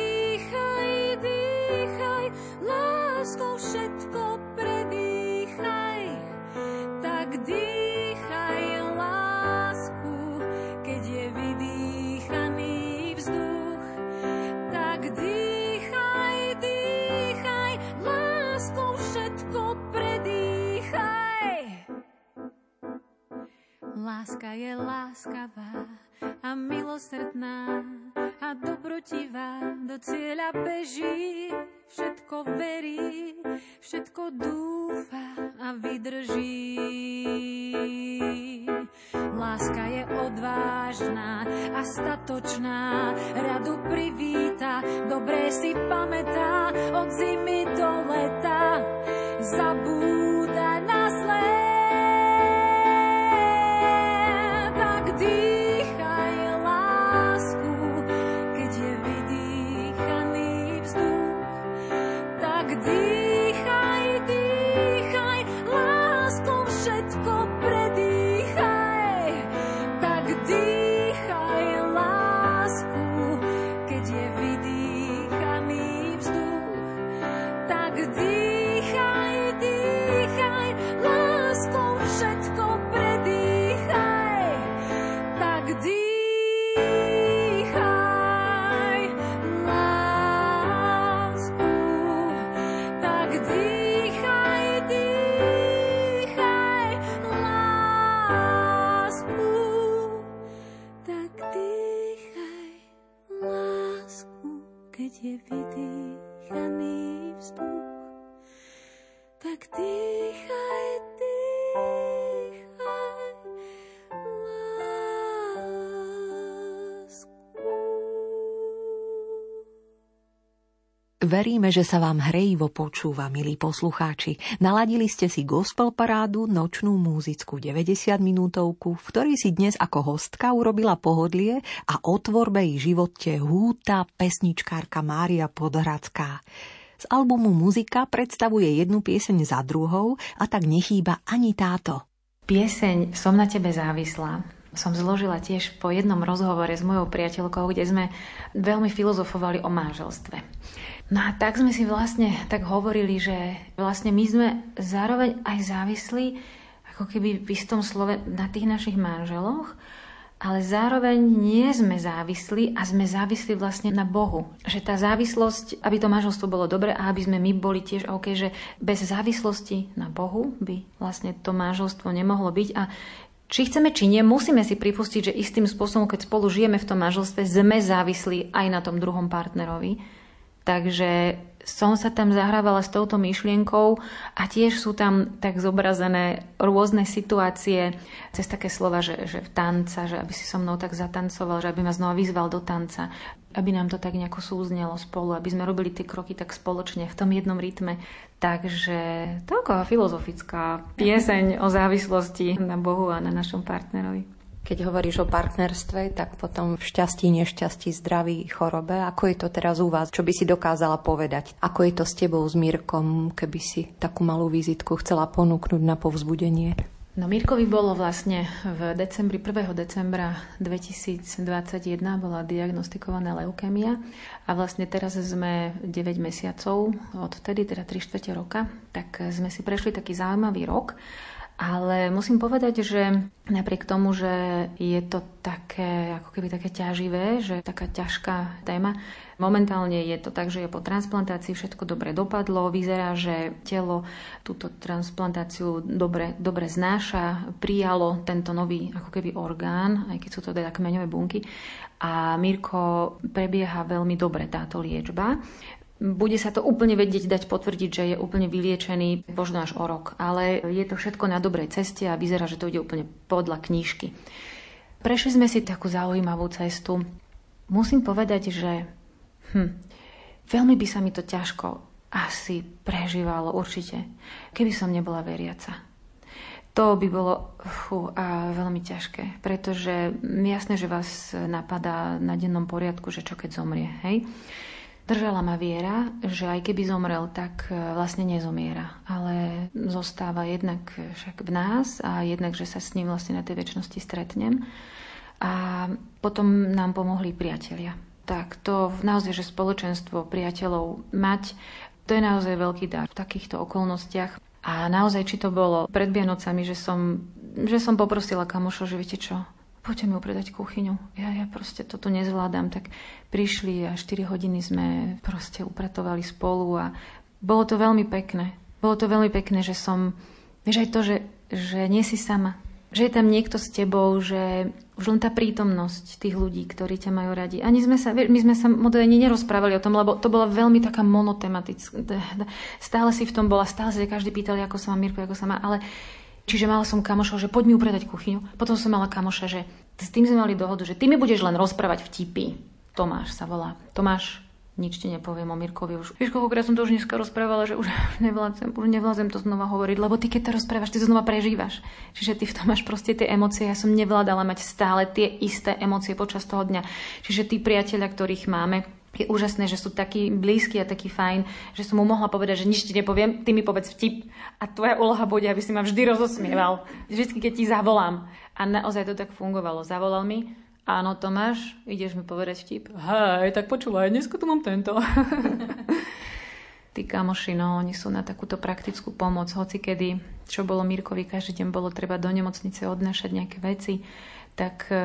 Láska je láskavá a milosrdná a dobrotivá do cieľa beží. Všetko verí, všetko dúfa a vydrží. Láska je odvážna a statočná, radu privíta, dobre si pamätá od zimy do leta. Zabúda Veríme, že sa vám hrejivo počúva, milí poslucháči. Naladili ste si gospel parádu, nočnú múzickú 90 minútovku, v ktorej si dnes ako hostka urobila pohodlie a o tvorbe i živote húta pesničkárka Mária Podhradská. Z albumu Muzika predstavuje jednu pieseň za druhou a tak nechýba ani táto. Pieseň Som na tebe závislá som zložila tiež po jednom rozhovore s mojou priateľkou, kde sme veľmi filozofovali o manželstve. No a tak sme si vlastne tak hovorili, že vlastne my sme zároveň aj závislí ako keby v istom slove na tých našich manželoch, ale zároveň nie sme závislí a sme závislí vlastne na Bohu. Že tá závislosť, aby to manželstvo bolo dobre a aby sme my boli tiež OK, že bez závislosti na Bohu by vlastne to manželstvo nemohlo byť a či chceme, či nie, musíme si pripustiť, že istým spôsobom, keď spolu žijeme v tom manželstve, sme závislí aj na tom druhom partnerovi Takže som sa tam zahrávala s touto myšlienkou a tiež sú tam tak zobrazené rôzne situácie cez také slova, že, že v tanca, že aby si so mnou tak zatancoval, že aby ma znova vyzval do tanca, aby nám to tak nejako súznelo spolu, aby sme robili tie kroky tak spoločne v tom jednom rytme. Takže taká filozofická pieseň o závislosti na Bohu a na našom partnerovi. Keď hovoríš o partnerstve, tak potom v šťastí, nešťastí, zdraví, chorobe. Ako je to teraz u vás? Čo by si dokázala povedať? Ako je to s tebou, s Mírkom, keby si takú malú vizitku chcela ponúknuť na povzbudenie? No Mirkovi bolo vlastne v decembri, 1. decembra 2021 bola diagnostikovaná leukemia a vlastne teraz sme 9 mesiacov, od vtedy teda 3 čtvrte roka, tak sme si prešli taký zaujímavý rok ale musím povedať, že napriek tomu, že je to také, ako keby také ťaživé, že taká ťažká téma, momentálne je to tak, že je po transplantácii všetko dobre dopadlo, vyzerá, že telo túto transplantáciu dobre, dobre znáša, prijalo tento nový ako keby orgán, aj keď sú to teda kmeňové bunky. A Mirko prebieha veľmi dobre táto liečba bude sa to úplne vedieť dať potvrdiť, že je úplne vyliečený možno až o rok. Ale je to všetko na dobrej ceste a vyzerá, že to ide úplne podľa knížky. Prešli sme si takú zaujímavú cestu. Musím povedať, že hm, veľmi by sa mi to ťažko asi prežívalo určite, keby som nebola veriaca. To by bolo fú, a veľmi ťažké, pretože jasné, že vás napadá na dennom poriadku, že čo keď zomrie, hej? Držala ma viera, že aj keby zomrel, tak e, vlastne nezomiera, ale zostáva jednak však v nás a jednak, že sa s ním vlastne na tej väčšnosti stretnem. A potom nám pomohli priatelia. Tak to naozaj, že spoločenstvo priateľov mať, to je naozaj veľký dar v takýchto okolnostiach. A naozaj, či to bolo pred Vianocami, že som, že som poprosila kamošo, že viete čo, poďte mi upredať kuchyňu. Ja, ja proste toto nezvládam. Tak prišli a 4 hodiny sme proste upratovali spolu a bolo to veľmi pekné. Bolo to veľmi pekné, že som, vieš aj to, že, že nie si sama. Že je tam niekto s tebou, že už len tá prítomnosť tých ľudí, ktorí ťa majú radi. Ani sme sa, my sme sa moderne nerozprávali o tom, lebo to bola veľmi taká monotematická. Stále si v tom bola, stále sa každý pýtali, ako sa má Mirko, ako sa má, ale Čiže mala som kamošov, že poď mi upredať kuchyňu. Potom som mala kamoša, že s tým sme mali dohodu, že ty mi budeš len rozprávať vtipy. Tomáš sa volá. Tomáš, nič ti nepoviem o Mirkovi už. Vieš, koľkokrát som to už dneska rozprávala, že už nevládzem, už nevládzem to znova hovoriť, lebo ty keď to rozprávaš, ty to znova prežívaš. Čiže ty v tom máš proste tie emócie. Ja som nevládala mať stále tie isté emócie počas toho dňa. Čiže tí priatelia, ktorých máme, je úžasné, že sú takí blízki a takí fajn, že som mu mohla povedať, že nič ti nepoviem, ty mi povedz vtip a tvoja úloha bude, aby si ma vždy rozosmieval. Vždy, keď ti zavolám. A naozaj to tak fungovalo. Zavolal mi, áno Tomáš, ideš mi povedať vtip? Hej, tak počúvaj, dneska tu mám tento. Tí kamoši, no, oni sú na takúto praktickú pomoc, hoci kedy, čo bolo Mirkovi, každý deň bolo treba do nemocnice odnášať nejaké veci, tak e,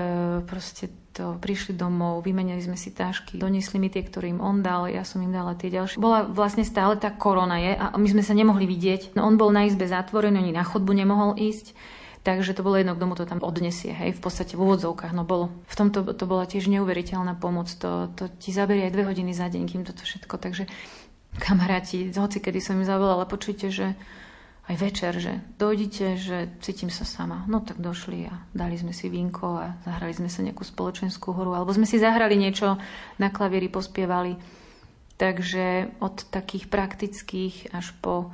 proste to prišli domov, vymenili sme si tášky, doniesli mi tie, ktoré im on dal, ja som im dala tie ďalšie. Bola vlastne stále tá korona je a my sme sa nemohli vidieť. No on bol na izbe zatvorený, ani na chodbu nemohol ísť. Takže to bolo jedno, kto mu to tam odnesie, hej, v podstate v úvodzovkách. No bolo. V tomto to bola tiež neuveriteľná pomoc. To, to ti zaberie aj dve hodiny za deň, kým toto všetko. Takže kamaráti, hoci kedy som im zavolala, počujte, že aj večer, že dojdite, že cítim sa sama. No tak došli a dali sme si vínko a zahrali sme sa nejakú spoločenskú horu, alebo sme si zahrali niečo na klavieri, pospievali. Takže od takých praktických až po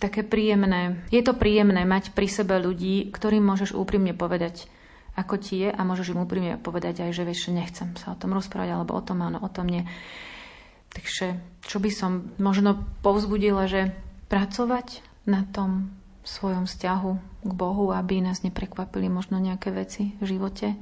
také príjemné. Je to príjemné mať pri sebe ľudí, ktorým môžeš úprimne povedať, ako ti je a môžeš im úprimne povedať aj, že vieš, nechcem sa o tom rozprávať, alebo o tom áno, o tom nie. Takže čo by som možno povzbudila, že pracovať na tom svojom vzťahu k Bohu, aby nás neprekvapili možno nejaké veci v živote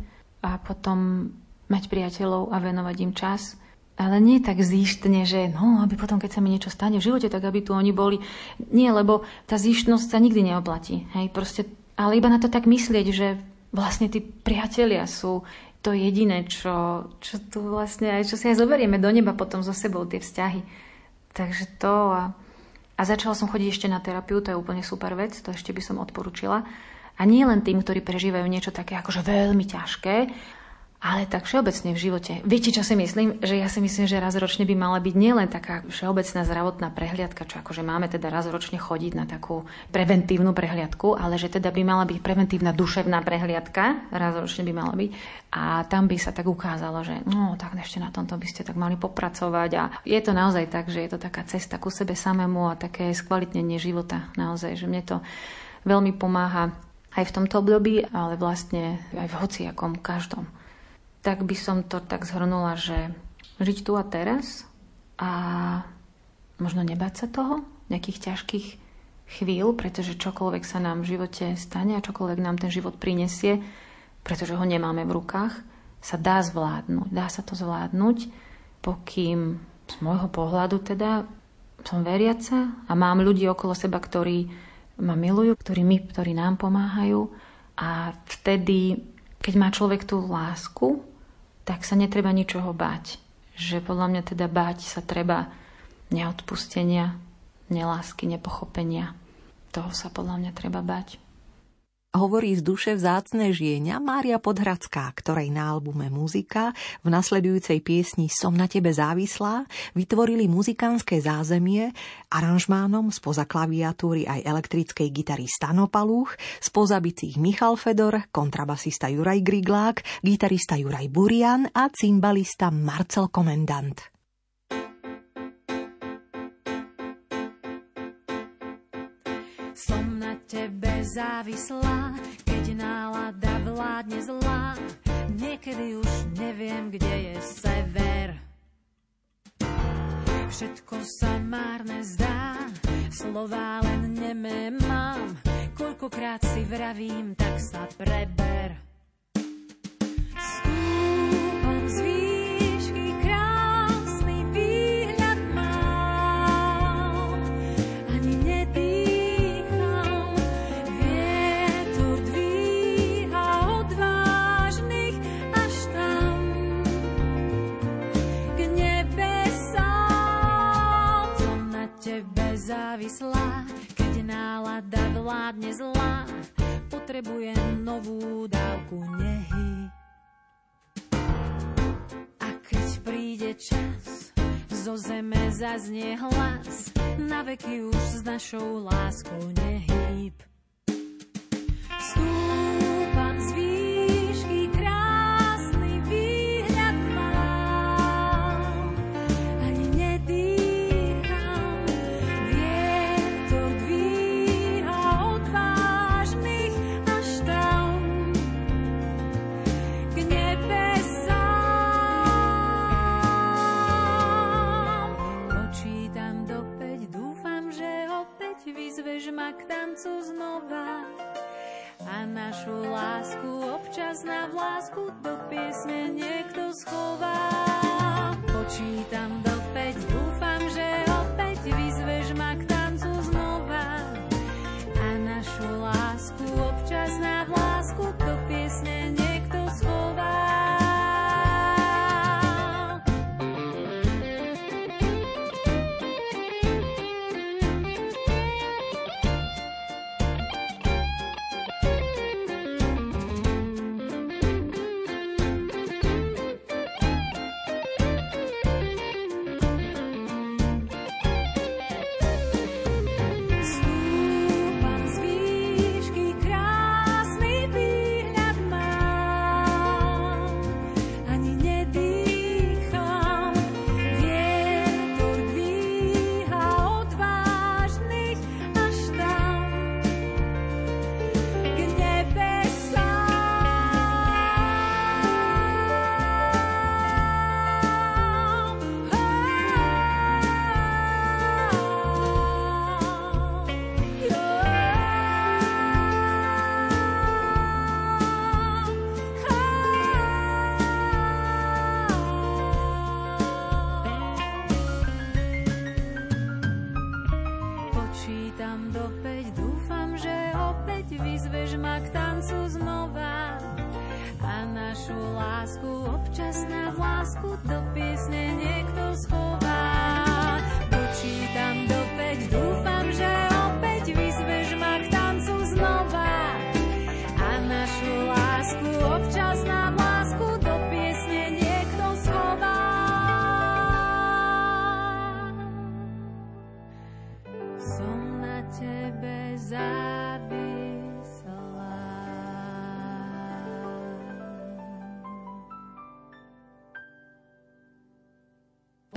a potom mať priateľov a venovať im čas ale nie tak zíštne, že no, aby potom, keď sa mi niečo stane v živote, tak aby tu oni boli. Nie, lebo tá zíštnosť sa nikdy neoplatí. Hej, proste, ale iba na to tak myslieť, že vlastne tí priatelia sú to jediné, čo, čo tu vlastne aj, čo si aj zoberieme do neba potom so sebou, tie vzťahy. Takže to a, a začala som chodiť ešte na terapiu, to je úplne super vec, to ešte by som odporúčila. A nie len tým, ktorí prežívajú niečo také akože veľmi ťažké, ale tak všeobecne v živote. Viete, čo si myslím? Že ja si myslím, že raz ročne by mala byť nielen taká všeobecná zdravotná prehliadka, čo akože máme teda raz ročne chodiť na takú preventívnu prehliadku, ale že teda by mala byť preventívna duševná prehliadka, raz ročne by mala byť. A tam by sa tak ukázalo, že no tak ešte na tomto by ste tak mali popracovať. A je to naozaj tak, že je to taká cesta ku sebe samému a také skvalitnenie života. Naozaj, že mne to veľmi pomáha aj v tomto období, ale vlastne aj v hociakom každom tak by som to tak zhrnula, že žiť tu a teraz a možno nebáť sa toho, nejakých ťažkých chvíľ, pretože čokoľvek sa nám v živote stane a čokoľvek nám ten život prinesie, pretože ho nemáme v rukách, sa dá zvládnuť. Dá sa to zvládnuť, pokým z môjho pohľadu teda som veriaca a mám ľudí okolo seba, ktorí ma milujú, ktorí mi, ktorí nám pomáhajú a vtedy keď má človek tú lásku, tak sa netreba ničoho báť. Že podľa mňa teda báť sa treba neodpustenia, nelásky, nepochopenia. Toho sa podľa mňa treba báť hovorí z duše vzácne žieňa Mária Podhradská, ktorej na albume Muzika v nasledujúcej piesni Som na tebe závislá vytvorili muzikánske zázemie aranžmánom spoza klaviatúry aj elektrickej gitary Stano Palúch, spoza bicích Michal Fedor, kontrabasista Juraj Griglák, gitarista Juraj Burian a cymbalista Marcel Komendant. Závislá, keď nálada vládne zlá. Niekedy už neviem, kde je sever. Všetko sa márne zdá, slová len nemé mám. Koľkokrát si vravím, tak sa preber. Závislá, keď nálada vládne zlá, potrebujem novú dávku nehy. A keď príde čas, zo zeme zaznie hlas, na veky už s našou láskou nehýb. Stúpam vyzveš ma k tancu znova a našu lásku občas na vlásku do piesne niekto schová. Počítam do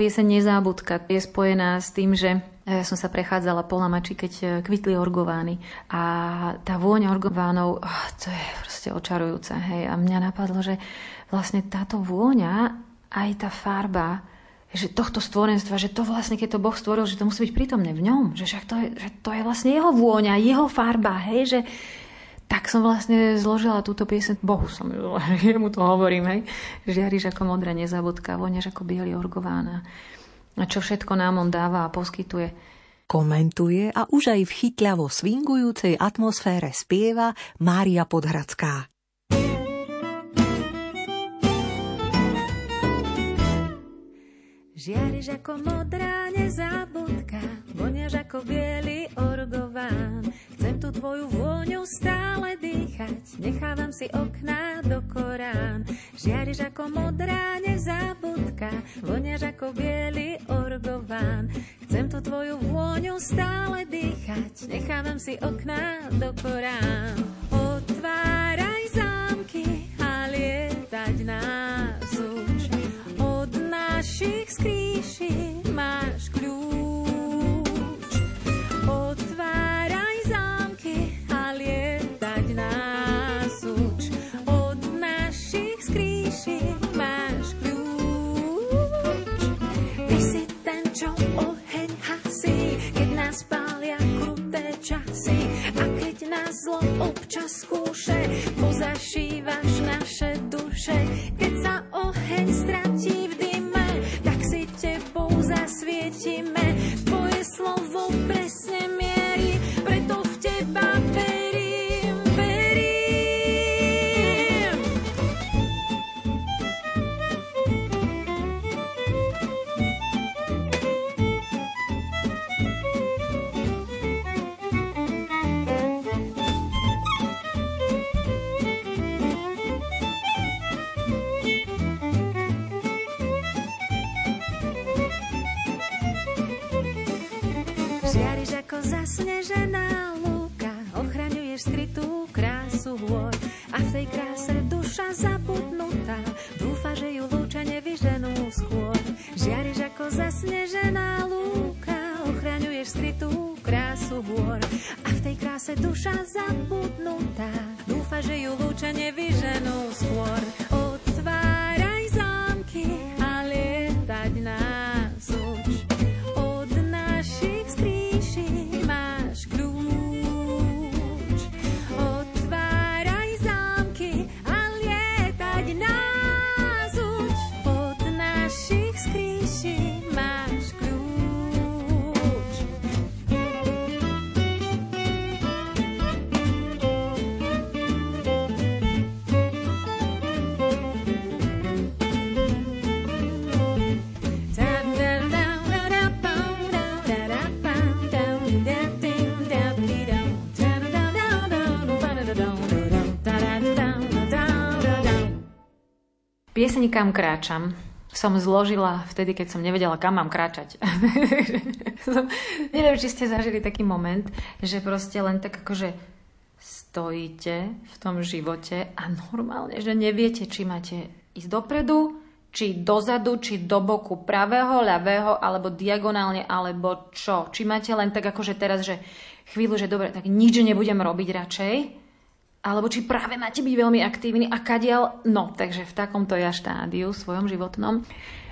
Pieseň Nezábudka je spojená s tým, že ja som sa prechádzala po Lamači, keď e, kvitli orgovány. A tá vôňa orgovánov, oh, to je proste očarujúce. Hej. A mňa napadlo, že vlastne táto vôňa, aj tá farba, že tohto stvorenstva, že to vlastne, keď to Boh stvoril, že to musí byť prítomné v ňom, že však to je, že to je vlastne jeho vôňa, jeho farba, hej, že tak som vlastne zložila túto piesen. Bohu som ju, mu to hovorím, hej. Žiariš ako modrá nezabudka, voniaš ako biely orgována. A čo všetko nám on dáva a poskytuje. Komentuje a už aj v chytľavo swingujúcej atmosfére spieva Mária Podhradská. Žiariš ako modrá nezabudka, voniaš ako biely orgován. Chcem tu tvoju vôňu dýchať, nechávam si okná do Korán. Žiariš ako modrá nezabudka, voniaš ako biely orgován. Chcem tu tvoju vôňu stále dýchať, nechávam si okná do Korán. Otváraj zámky a lietať nás uč. Od našich skríši máš občas skúše, pozašívaš naše duše. Krishna. Pieseň Kam kráčam som zložila vtedy, keď som nevedela, kam mám kráčať. som, neviem, či ste zažili taký moment, že proste len tak akože stojíte v tom živote a normálne, že neviete, či máte ísť dopredu, či dozadu, či do boku pravého, ľavého, alebo diagonálne, alebo čo. Či máte len tak akože teraz, že chvíľu, že dobre, tak nič nebudem robiť radšej, alebo či práve máte byť veľmi aktívny a kadiaľ, no, takže v takomto ja štádiu svojom životnom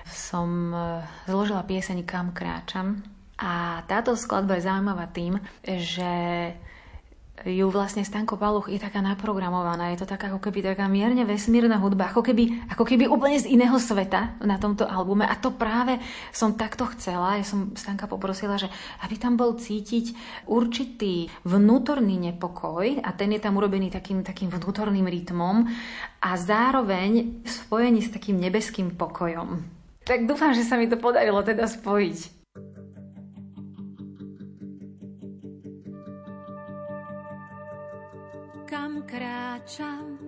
som e, zložila pieseň Kam kráčam. A táto skladba je zaujímavá tým, že ju vlastne Stanko Paluch je taká naprogramovaná. Je to taká ako keby taká mierne vesmírna hudba, ako keby, ako keby úplne z iného sveta na tomto albume. A to práve som takto chcela. Ja som Stanka poprosila, že aby tam bol cítiť určitý vnútorný nepokoj a ten je tam urobený takým, takým vnútorným rytmom a zároveň v spojení s takým nebeským pokojom. Tak dúfam, že sa mi to podarilo teda spojiť. Kráčam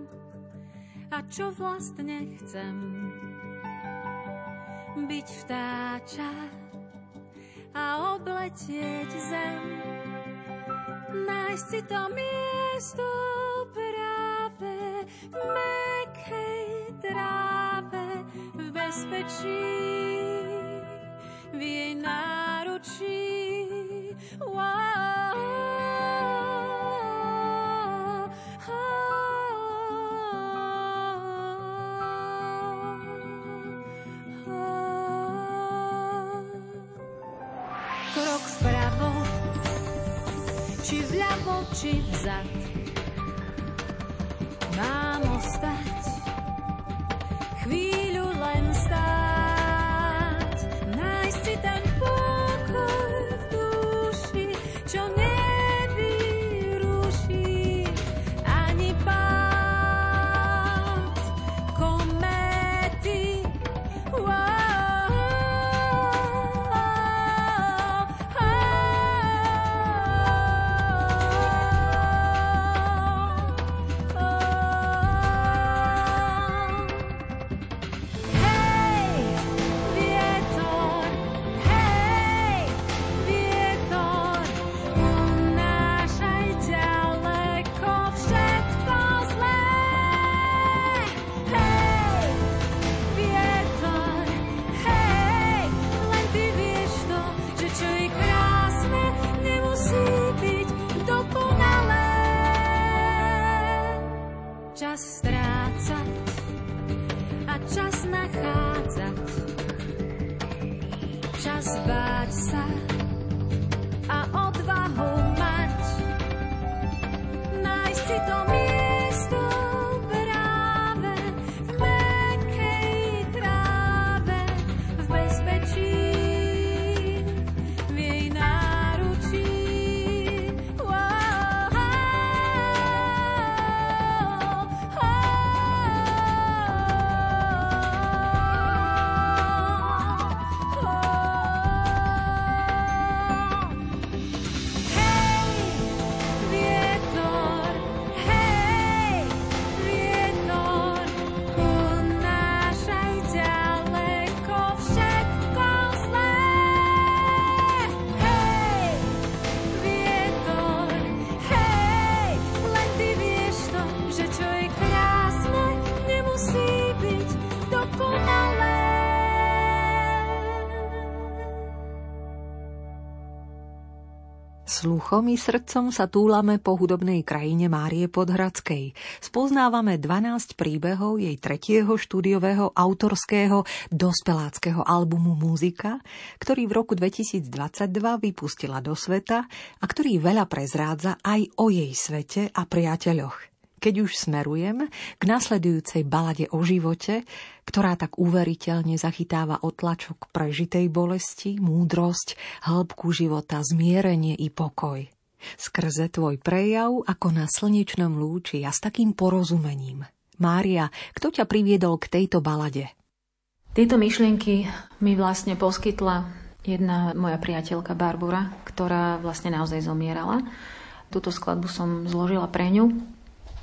a čo vlastne chcem. Byť vtáča a obletieť zem. Nájsť si to miesto práve v mekej tráve, v bezpečí, v jej náručí. Wow. Či vľavo, či vzad. Mám ostať chvíľu just about to start. Sluchom i srdcom sa túlame po hudobnej krajine Márie Podhradskej. Spoznávame 12 príbehov jej tretieho štúdiového autorského dospeláckého albumu Muzika, ktorý v roku 2022 vypustila do sveta a ktorý veľa prezrádza aj o jej svete a priateľoch keď už smerujem k nasledujúcej balade o živote, ktorá tak uveriteľne zachytáva otlačok prežitej bolesti, múdrosť, hĺbku života, zmierenie i pokoj. Skrze tvoj prejav ako na slnečnom lúči a s takým porozumením. Mária, kto ťa priviedol k tejto balade? Tieto myšlienky mi vlastne poskytla jedna moja priateľka Barbara, ktorá vlastne naozaj zomierala. Túto skladbu som zložila pre ňu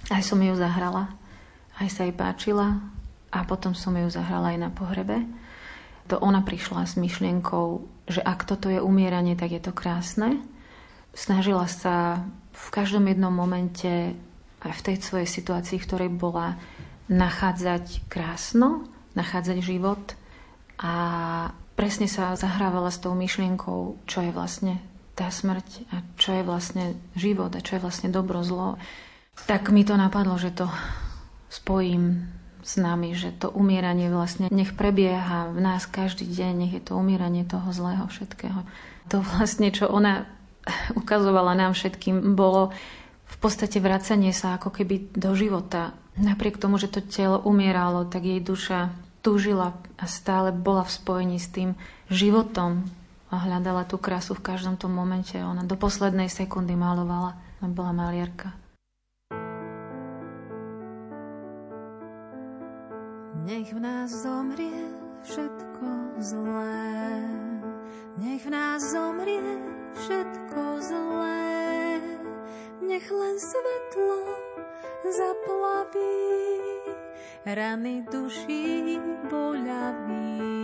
aj som ju zahrala, aj sa jej páčila a potom som ju zahrala aj na pohrebe. To ona prišla s myšlienkou, že ak toto je umieranie, tak je to krásne. Snažila sa v každom jednom momente aj v tej svojej situácii, v ktorej bola, nachádzať krásno, nachádzať život a presne sa zahrávala s tou myšlienkou, čo je vlastne tá smrť a čo je vlastne život a čo je vlastne dobro, zlo tak mi to napadlo, že to spojím s nami, že to umieranie vlastne nech prebieha v nás každý deň, nech je to umieranie toho zlého všetkého. To vlastne, čo ona ukazovala nám všetkým, bolo v podstate vracanie sa ako keby do života. Napriek tomu, že to telo umieralo, tak jej duša túžila a stále bola v spojení s tým životom a hľadala tú krásu v každom tom momente. Ona do poslednej sekundy malovala. Ona bola maliarka. Nech v nás zomrie všetko zlé. Nech v nás zomrie všetko zlé. Nech len svetlo zaplaví rany duší boľavých.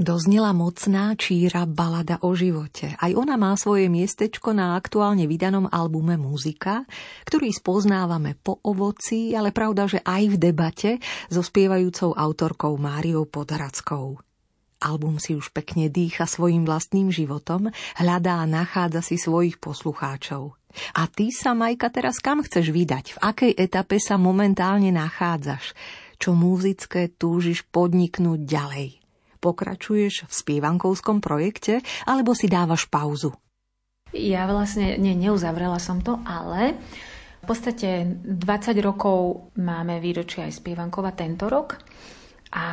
Doznela mocná číra balada o živote. Aj ona má svoje miestečko na aktuálne vydanom albume Muzika, ktorý spoznávame po ovoci, ale pravda, že aj v debate so spievajúcou autorkou Máriou Podhradskou. Album si už pekne dýcha svojim vlastným životom, hľadá a nachádza si svojich poslucháčov. A ty sa, Majka, teraz kam chceš vydať? V akej etape sa momentálne nachádzaš? Čo muzické túžiš podniknúť ďalej? Pokračuješ v spievankovskom projekte, alebo si dávaš pauzu? Ja vlastne nie, neuzavrela som to, ale v podstate 20 rokov máme výročie aj spievankova tento rok. A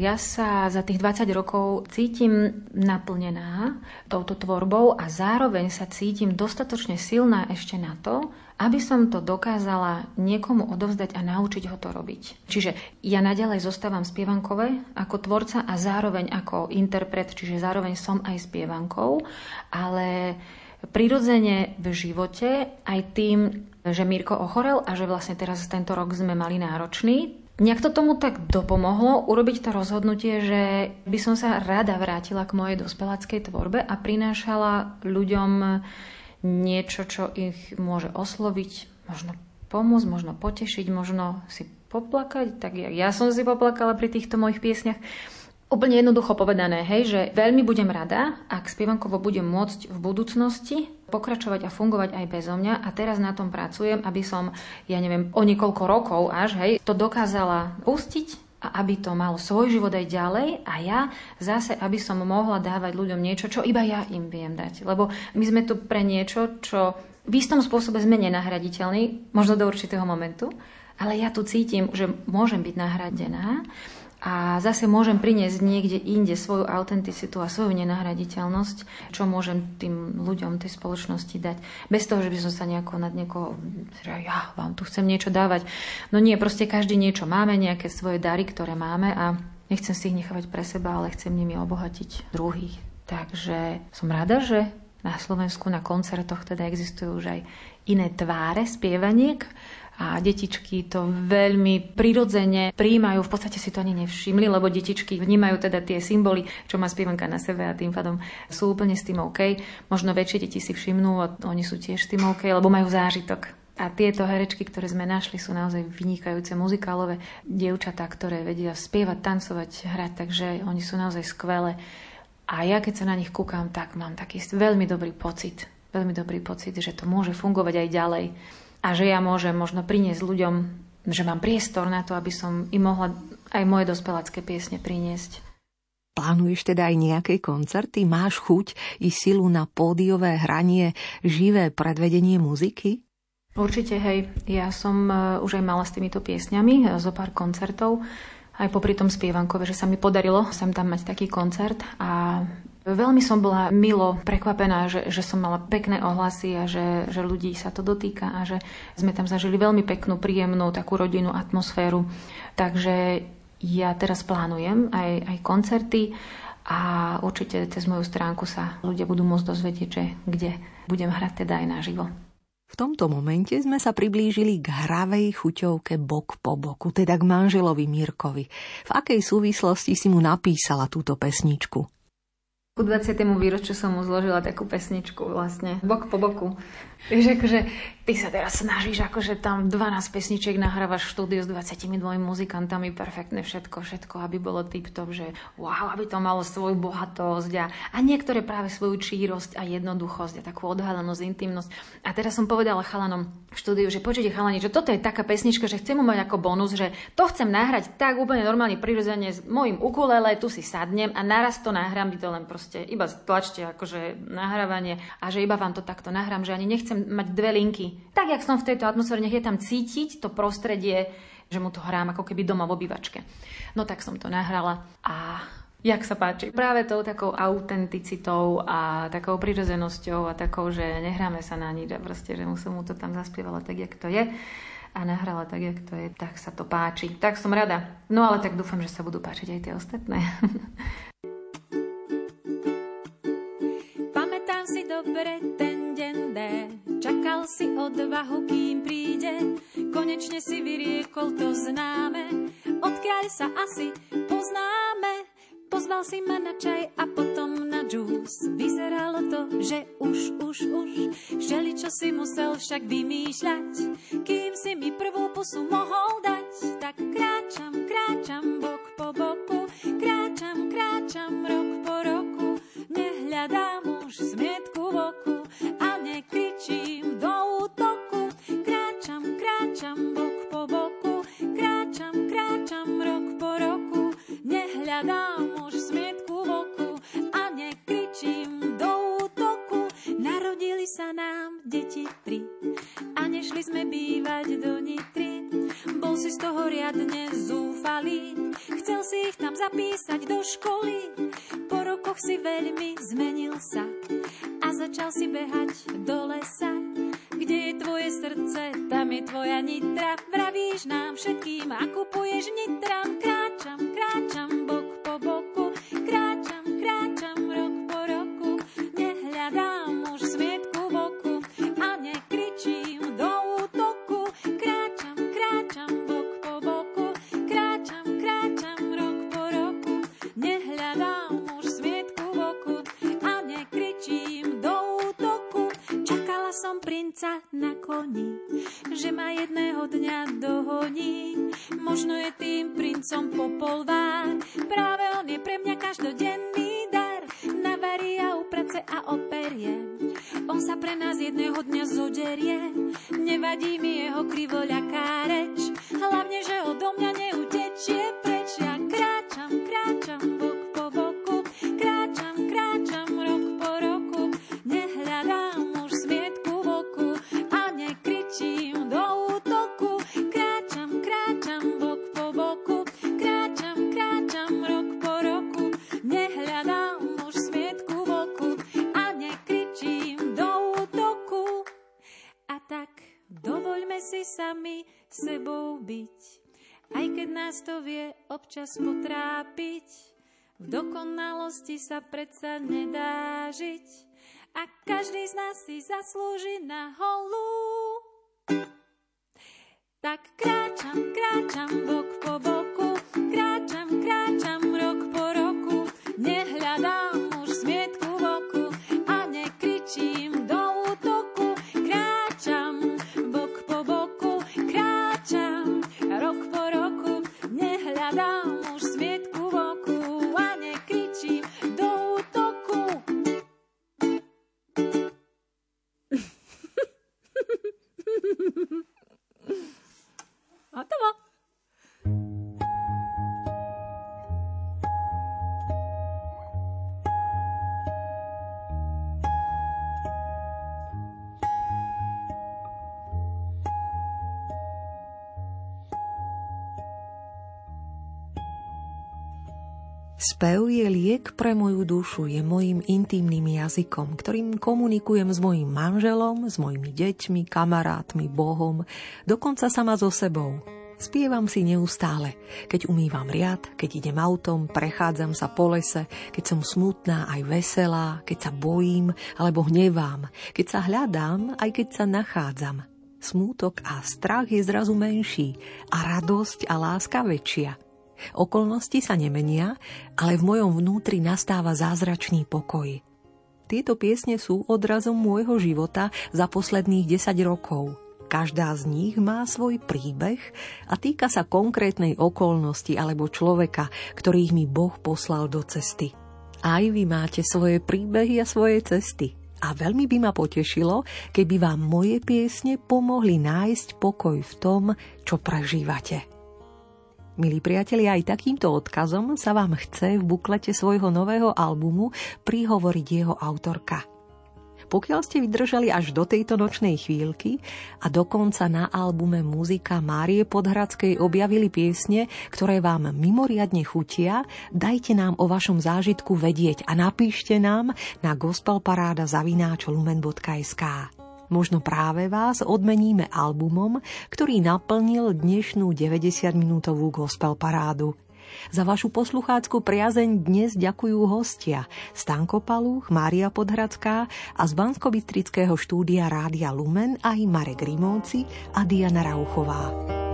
ja sa za tých 20 rokov cítim naplnená touto tvorbou a zároveň sa cítim dostatočne silná ešte na to, aby som to dokázala niekomu odovzdať a naučiť ho to robiť. Čiže ja naďalej zostávam spievankové ako tvorca a zároveň ako interpret, čiže zároveň som aj spievankou, ale prirodzene v živote aj tým, že Mirko ochorel a že vlastne teraz tento rok sme mali náročný, Nejak to tomu tak dopomohlo urobiť to rozhodnutie, že by som sa rada vrátila k mojej dospeláckej tvorbe a prinášala ľuďom niečo, čo ich môže osloviť, možno pomôcť, možno potešiť, možno si poplakať, tak ja som si poplakala pri týchto mojich piesniach. Úplne jednoducho povedané, hej, že veľmi budem rada, ak spievankovo budem môcť v budúcnosti pokračovať a fungovať aj bezo mňa a teraz na tom pracujem, aby som, ja neviem, o niekoľko rokov až, hej, to dokázala pustiť a aby to malo svoj život aj ďalej a ja zase, aby som mohla dávať ľuďom niečo, čo iba ja im viem dať. Lebo my sme tu pre niečo, čo v istom spôsobe sme nenahraditeľní, možno do určitého momentu, ale ja tu cítim, že môžem byť nahradená a zase môžem priniesť niekde inde svoju autenticitu a svoju nenahraditeľnosť, čo môžem tým ľuďom tej spoločnosti dať. Bez toho, že by som sa nejako nad niekoho, že ja vám tu chcem niečo dávať. No nie, proste každý niečo máme, nejaké svoje dary, ktoré máme a nechcem si ich nechávať pre seba, ale chcem nimi obohatiť druhých. Takže som rada, že na Slovensku na koncertoch teda existujú už aj iné tváre spievaniek a detičky to veľmi prirodzene príjmajú, v podstate si to ani nevšimli, lebo detičky vnímajú teda tie symboly, čo má spievanka na sebe a tým pádom sú úplne s tým OK. Možno väčšie deti si všimnú a oni sú tiež s tým OK, lebo majú zážitok. A tieto herečky, ktoré sme našli, sú naozaj vynikajúce muzikálové dievčatá, ktoré vedia spievať, tancovať, hrať, takže oni sú naozaj skvelé. A ja keď sa na nich kúkam, tak mám taký veľmi dobrý pocit, veľmi dobrý pocit, že to môže fungovať aj ďalej a že ja môžem možno priniesť ľuďom, že mám priestor na to, aby som im mohla aj moje dospelácké piesne priniesť. Plánuješ teda aj nejaké koncerty? Máš chuť i silu na pódiové hranie, živé predvedenie muziky? Určite, hej. Ja som e, už aj mala s týmito piesňami e, zo pár koncertov, aj popri tom spievankove, že sa mi podarilo sem tam mať taký koncert a Veľmi som bola milo prekvapená, že, že som mala pekné ohlasy a že, že ľudí sa to dotýka a že sme tam zažili veľmi peknú, príjemnú takú rodinnú atmosféru. Takže ja teraz plánujem aj, aj koncerty a určite cez moju stránku sa ľudia budú môcť dozvedieť, že kde budem hrať teda aj naživo. V tomto momente sme sa priblížili k hravej chuťovke bok po boku, teda k manželovi Mirkovi. V akej súvislosti si mu napísala túto pesničku? Ku 20. výročiu som mu zložila takú pesničku vlastne, bok po boku. Vieš, akože ty sa teraz snažíš, akože tam 12 pesničiek nahrávaš v štúdiu s 22 muzikantami, perfektne všetko, všetko, aby bolo tip-top, že wow, aby to malo svoju bohatosť a, a niektoré práve svoju čírosť a jednoduchosť a takú odhalenosť, intimnosť. A teraz som povedala chalanom v štúdiu, že počujte chalani, že toto je taká pesnička, že chcem mu mať ako bonus, že to chcem nahrať tak úplne normálne prirodzene s mojim ukulele, tu si sadnem a naraz to nahrám, by to len proste iba tlačte akože nahrávanie a že iba vám to takto nahrám, že ani nechcem nechcem mať dve linky. Tak, jak som v tejto atmosfére, nech je tam cítiť to prostredie, že mu to hrám ako keby doma v obývačke. No tak som to nahrala a Jak sa páči? Práve tou takou autenticitou a takou prirodzenosťou a takou, že nehráme sa na nič a proste, že som mu to tam zaspievala tak, jak to je a nahrala tak, jak to je, tak sa to páči. Tak som rada. No ale tak dúfam, že sa budú páčiť aj tie ostatné. Pamätám si dobre ten D. Čakal si odvahu, kým príde, konečne si vyriekol to známe, odkiaľ sa asi poznáme. Pozval si ma na čaj a potom na džús. Vyzeralo to, že už, už, už. Všeli, čo si musel však vymýšľať, kým si mi prvú pusu mohol dať. Tak kráčam, kráčam bok po boku, je tvoja princom popolvár, práve on je pre mňa každodenný dar. Navarí a uprace a operie, on sa pre nás jedného dňa zoderie. Nevadí mi jeho krivoľaká aj keď nás to vie občas potrápiť. V dokonalosti sa predsa nedá žiť a každý z nás si zaslúži na holú. Tak kráčam, kráčam bok po boku, kráčam, kráčam nehľadám už smietku v oku a nekričím do útoku. Hotovo. Spev je liek pre moju dušu, je mojim intimným jazykom, ktorým komunikujem s mojim manželom, s mojimi deťmi, kamarátmi, Bohom, dokonca sama so sebou. Spievam si neustále, keď umývam riad, keď idem autom, prechádzam sa po lese, keď som smutná aj veselá, keď sa bojím alebo hnevám, keď sa hľadám, aj keď sa nachádzam. Smútok a strach je zrazu menší a radosť a láska väčšia. Okolnosti sa nemenia, ale v mojom vnútri nastáva zázračný pokoj. Tieto piesne sú odrazom môjho života za posledných 10 rokov. Každá z nich má svoj príbeh a týka sa konkrétnej okolnosti alebo človeka, ktorých mi Boh poslal do cesty. Aj vy máte svoje príbehy a svoje cesty. A veľmi by ma potešilo, keby vám moje piesne pomohli nájsť pokoj v tom, čo prežívate. Milí priatelia, aj takýmto odkazom sa vám chce v buklete svojho nového albumu prihovoriť jeho autorka. Pokiaľ ste vydržali až do tejto nočnej chvíľky a dokonca na albume Muzika Márie Podhradskej objavili piesne, ktoré vám mimoriadne chutia, dajte nám o vašom zážitku vedieť a napíšte nám na gospelparáda.lumen.sk. Možno práve vás odmeníme albumom, ktorý naplnil dnešnú 90-minútovú gospel parádu. Za vašu poslucháckú priazeň dnes ďakujú hostia Stanko Paluch, Mária Podhradská a z bansko štúdia Rádia Lumen aj Marek Rimovci a Diana Rauchová.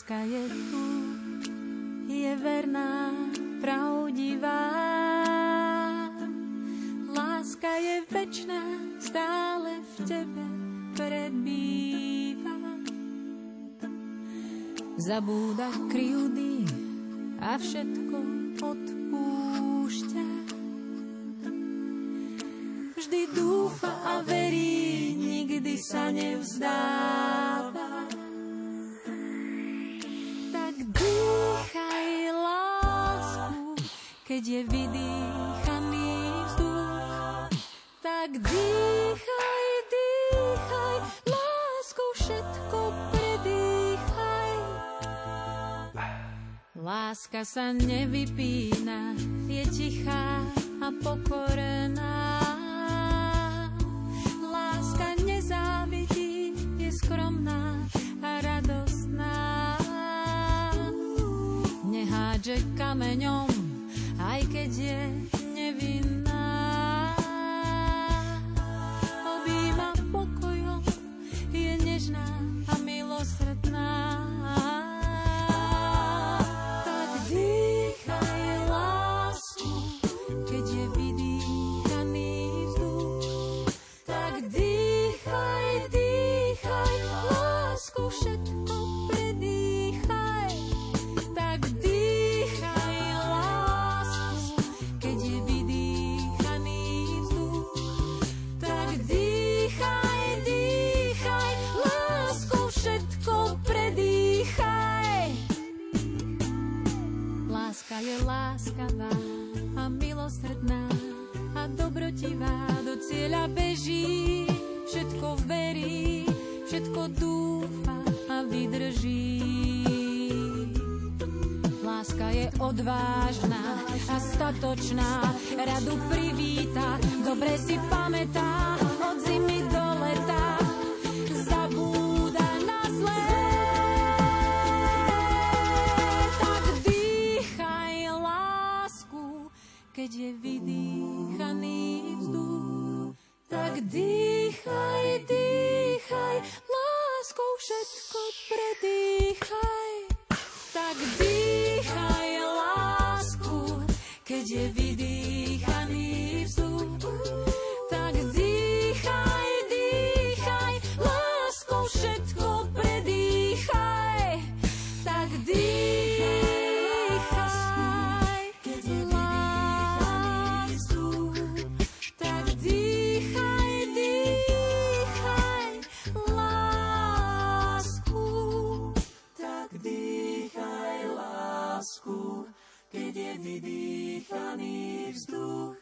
Láska je tu, je verná, pravdivá. Láska je večná, stále v tebe prebýva. Zabúda kryjúdy a všetko odpúšťa. Vždy dúfa a verí, nikdy sa nevzdáva. Keď je vydýchaný vzduch. Tak dýchaj, dýchaj, lásku všetko predýchaj. Láska sa nevypína, je tichá a pokorená. Láska nezávidí, je skromná a radostná. Nehádže kameňom, aj keď cieľa beží. Všetko verí, všetko dúfa a vydrží. Láska je odvážna a statočná, radu privíta, dobre si pamätá, od zimy do leta zabúda na. Tak dýchaj lásku, keď je vydýchaný vzduch. Tak dýchaj, dýchaj, láskou všetko predýchaj. Tak dýchaj lásku, keď je vydýchaný vydýchaný vzduch.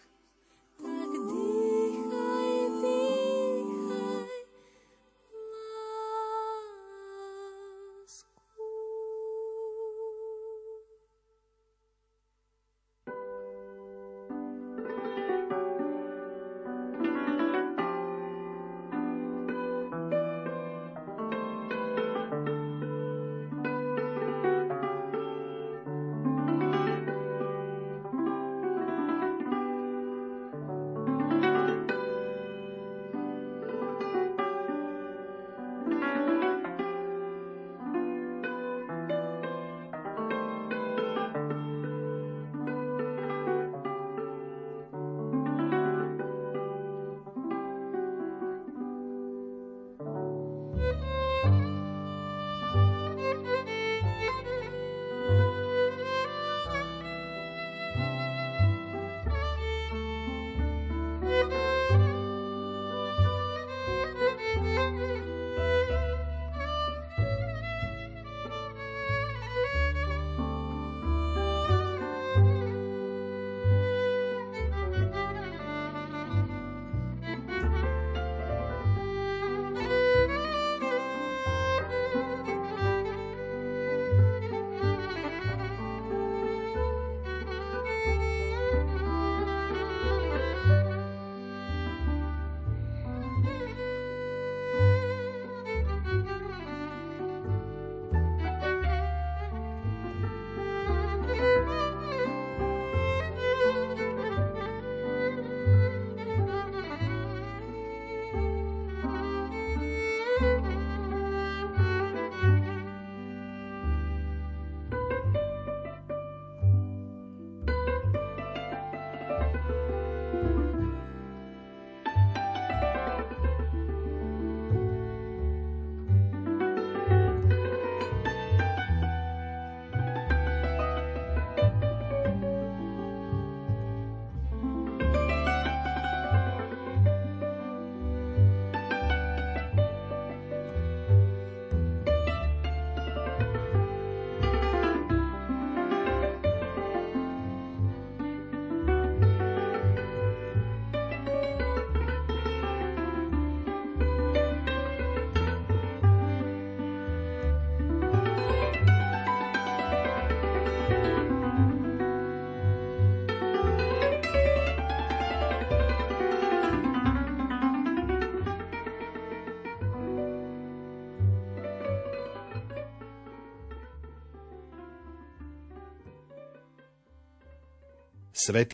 svet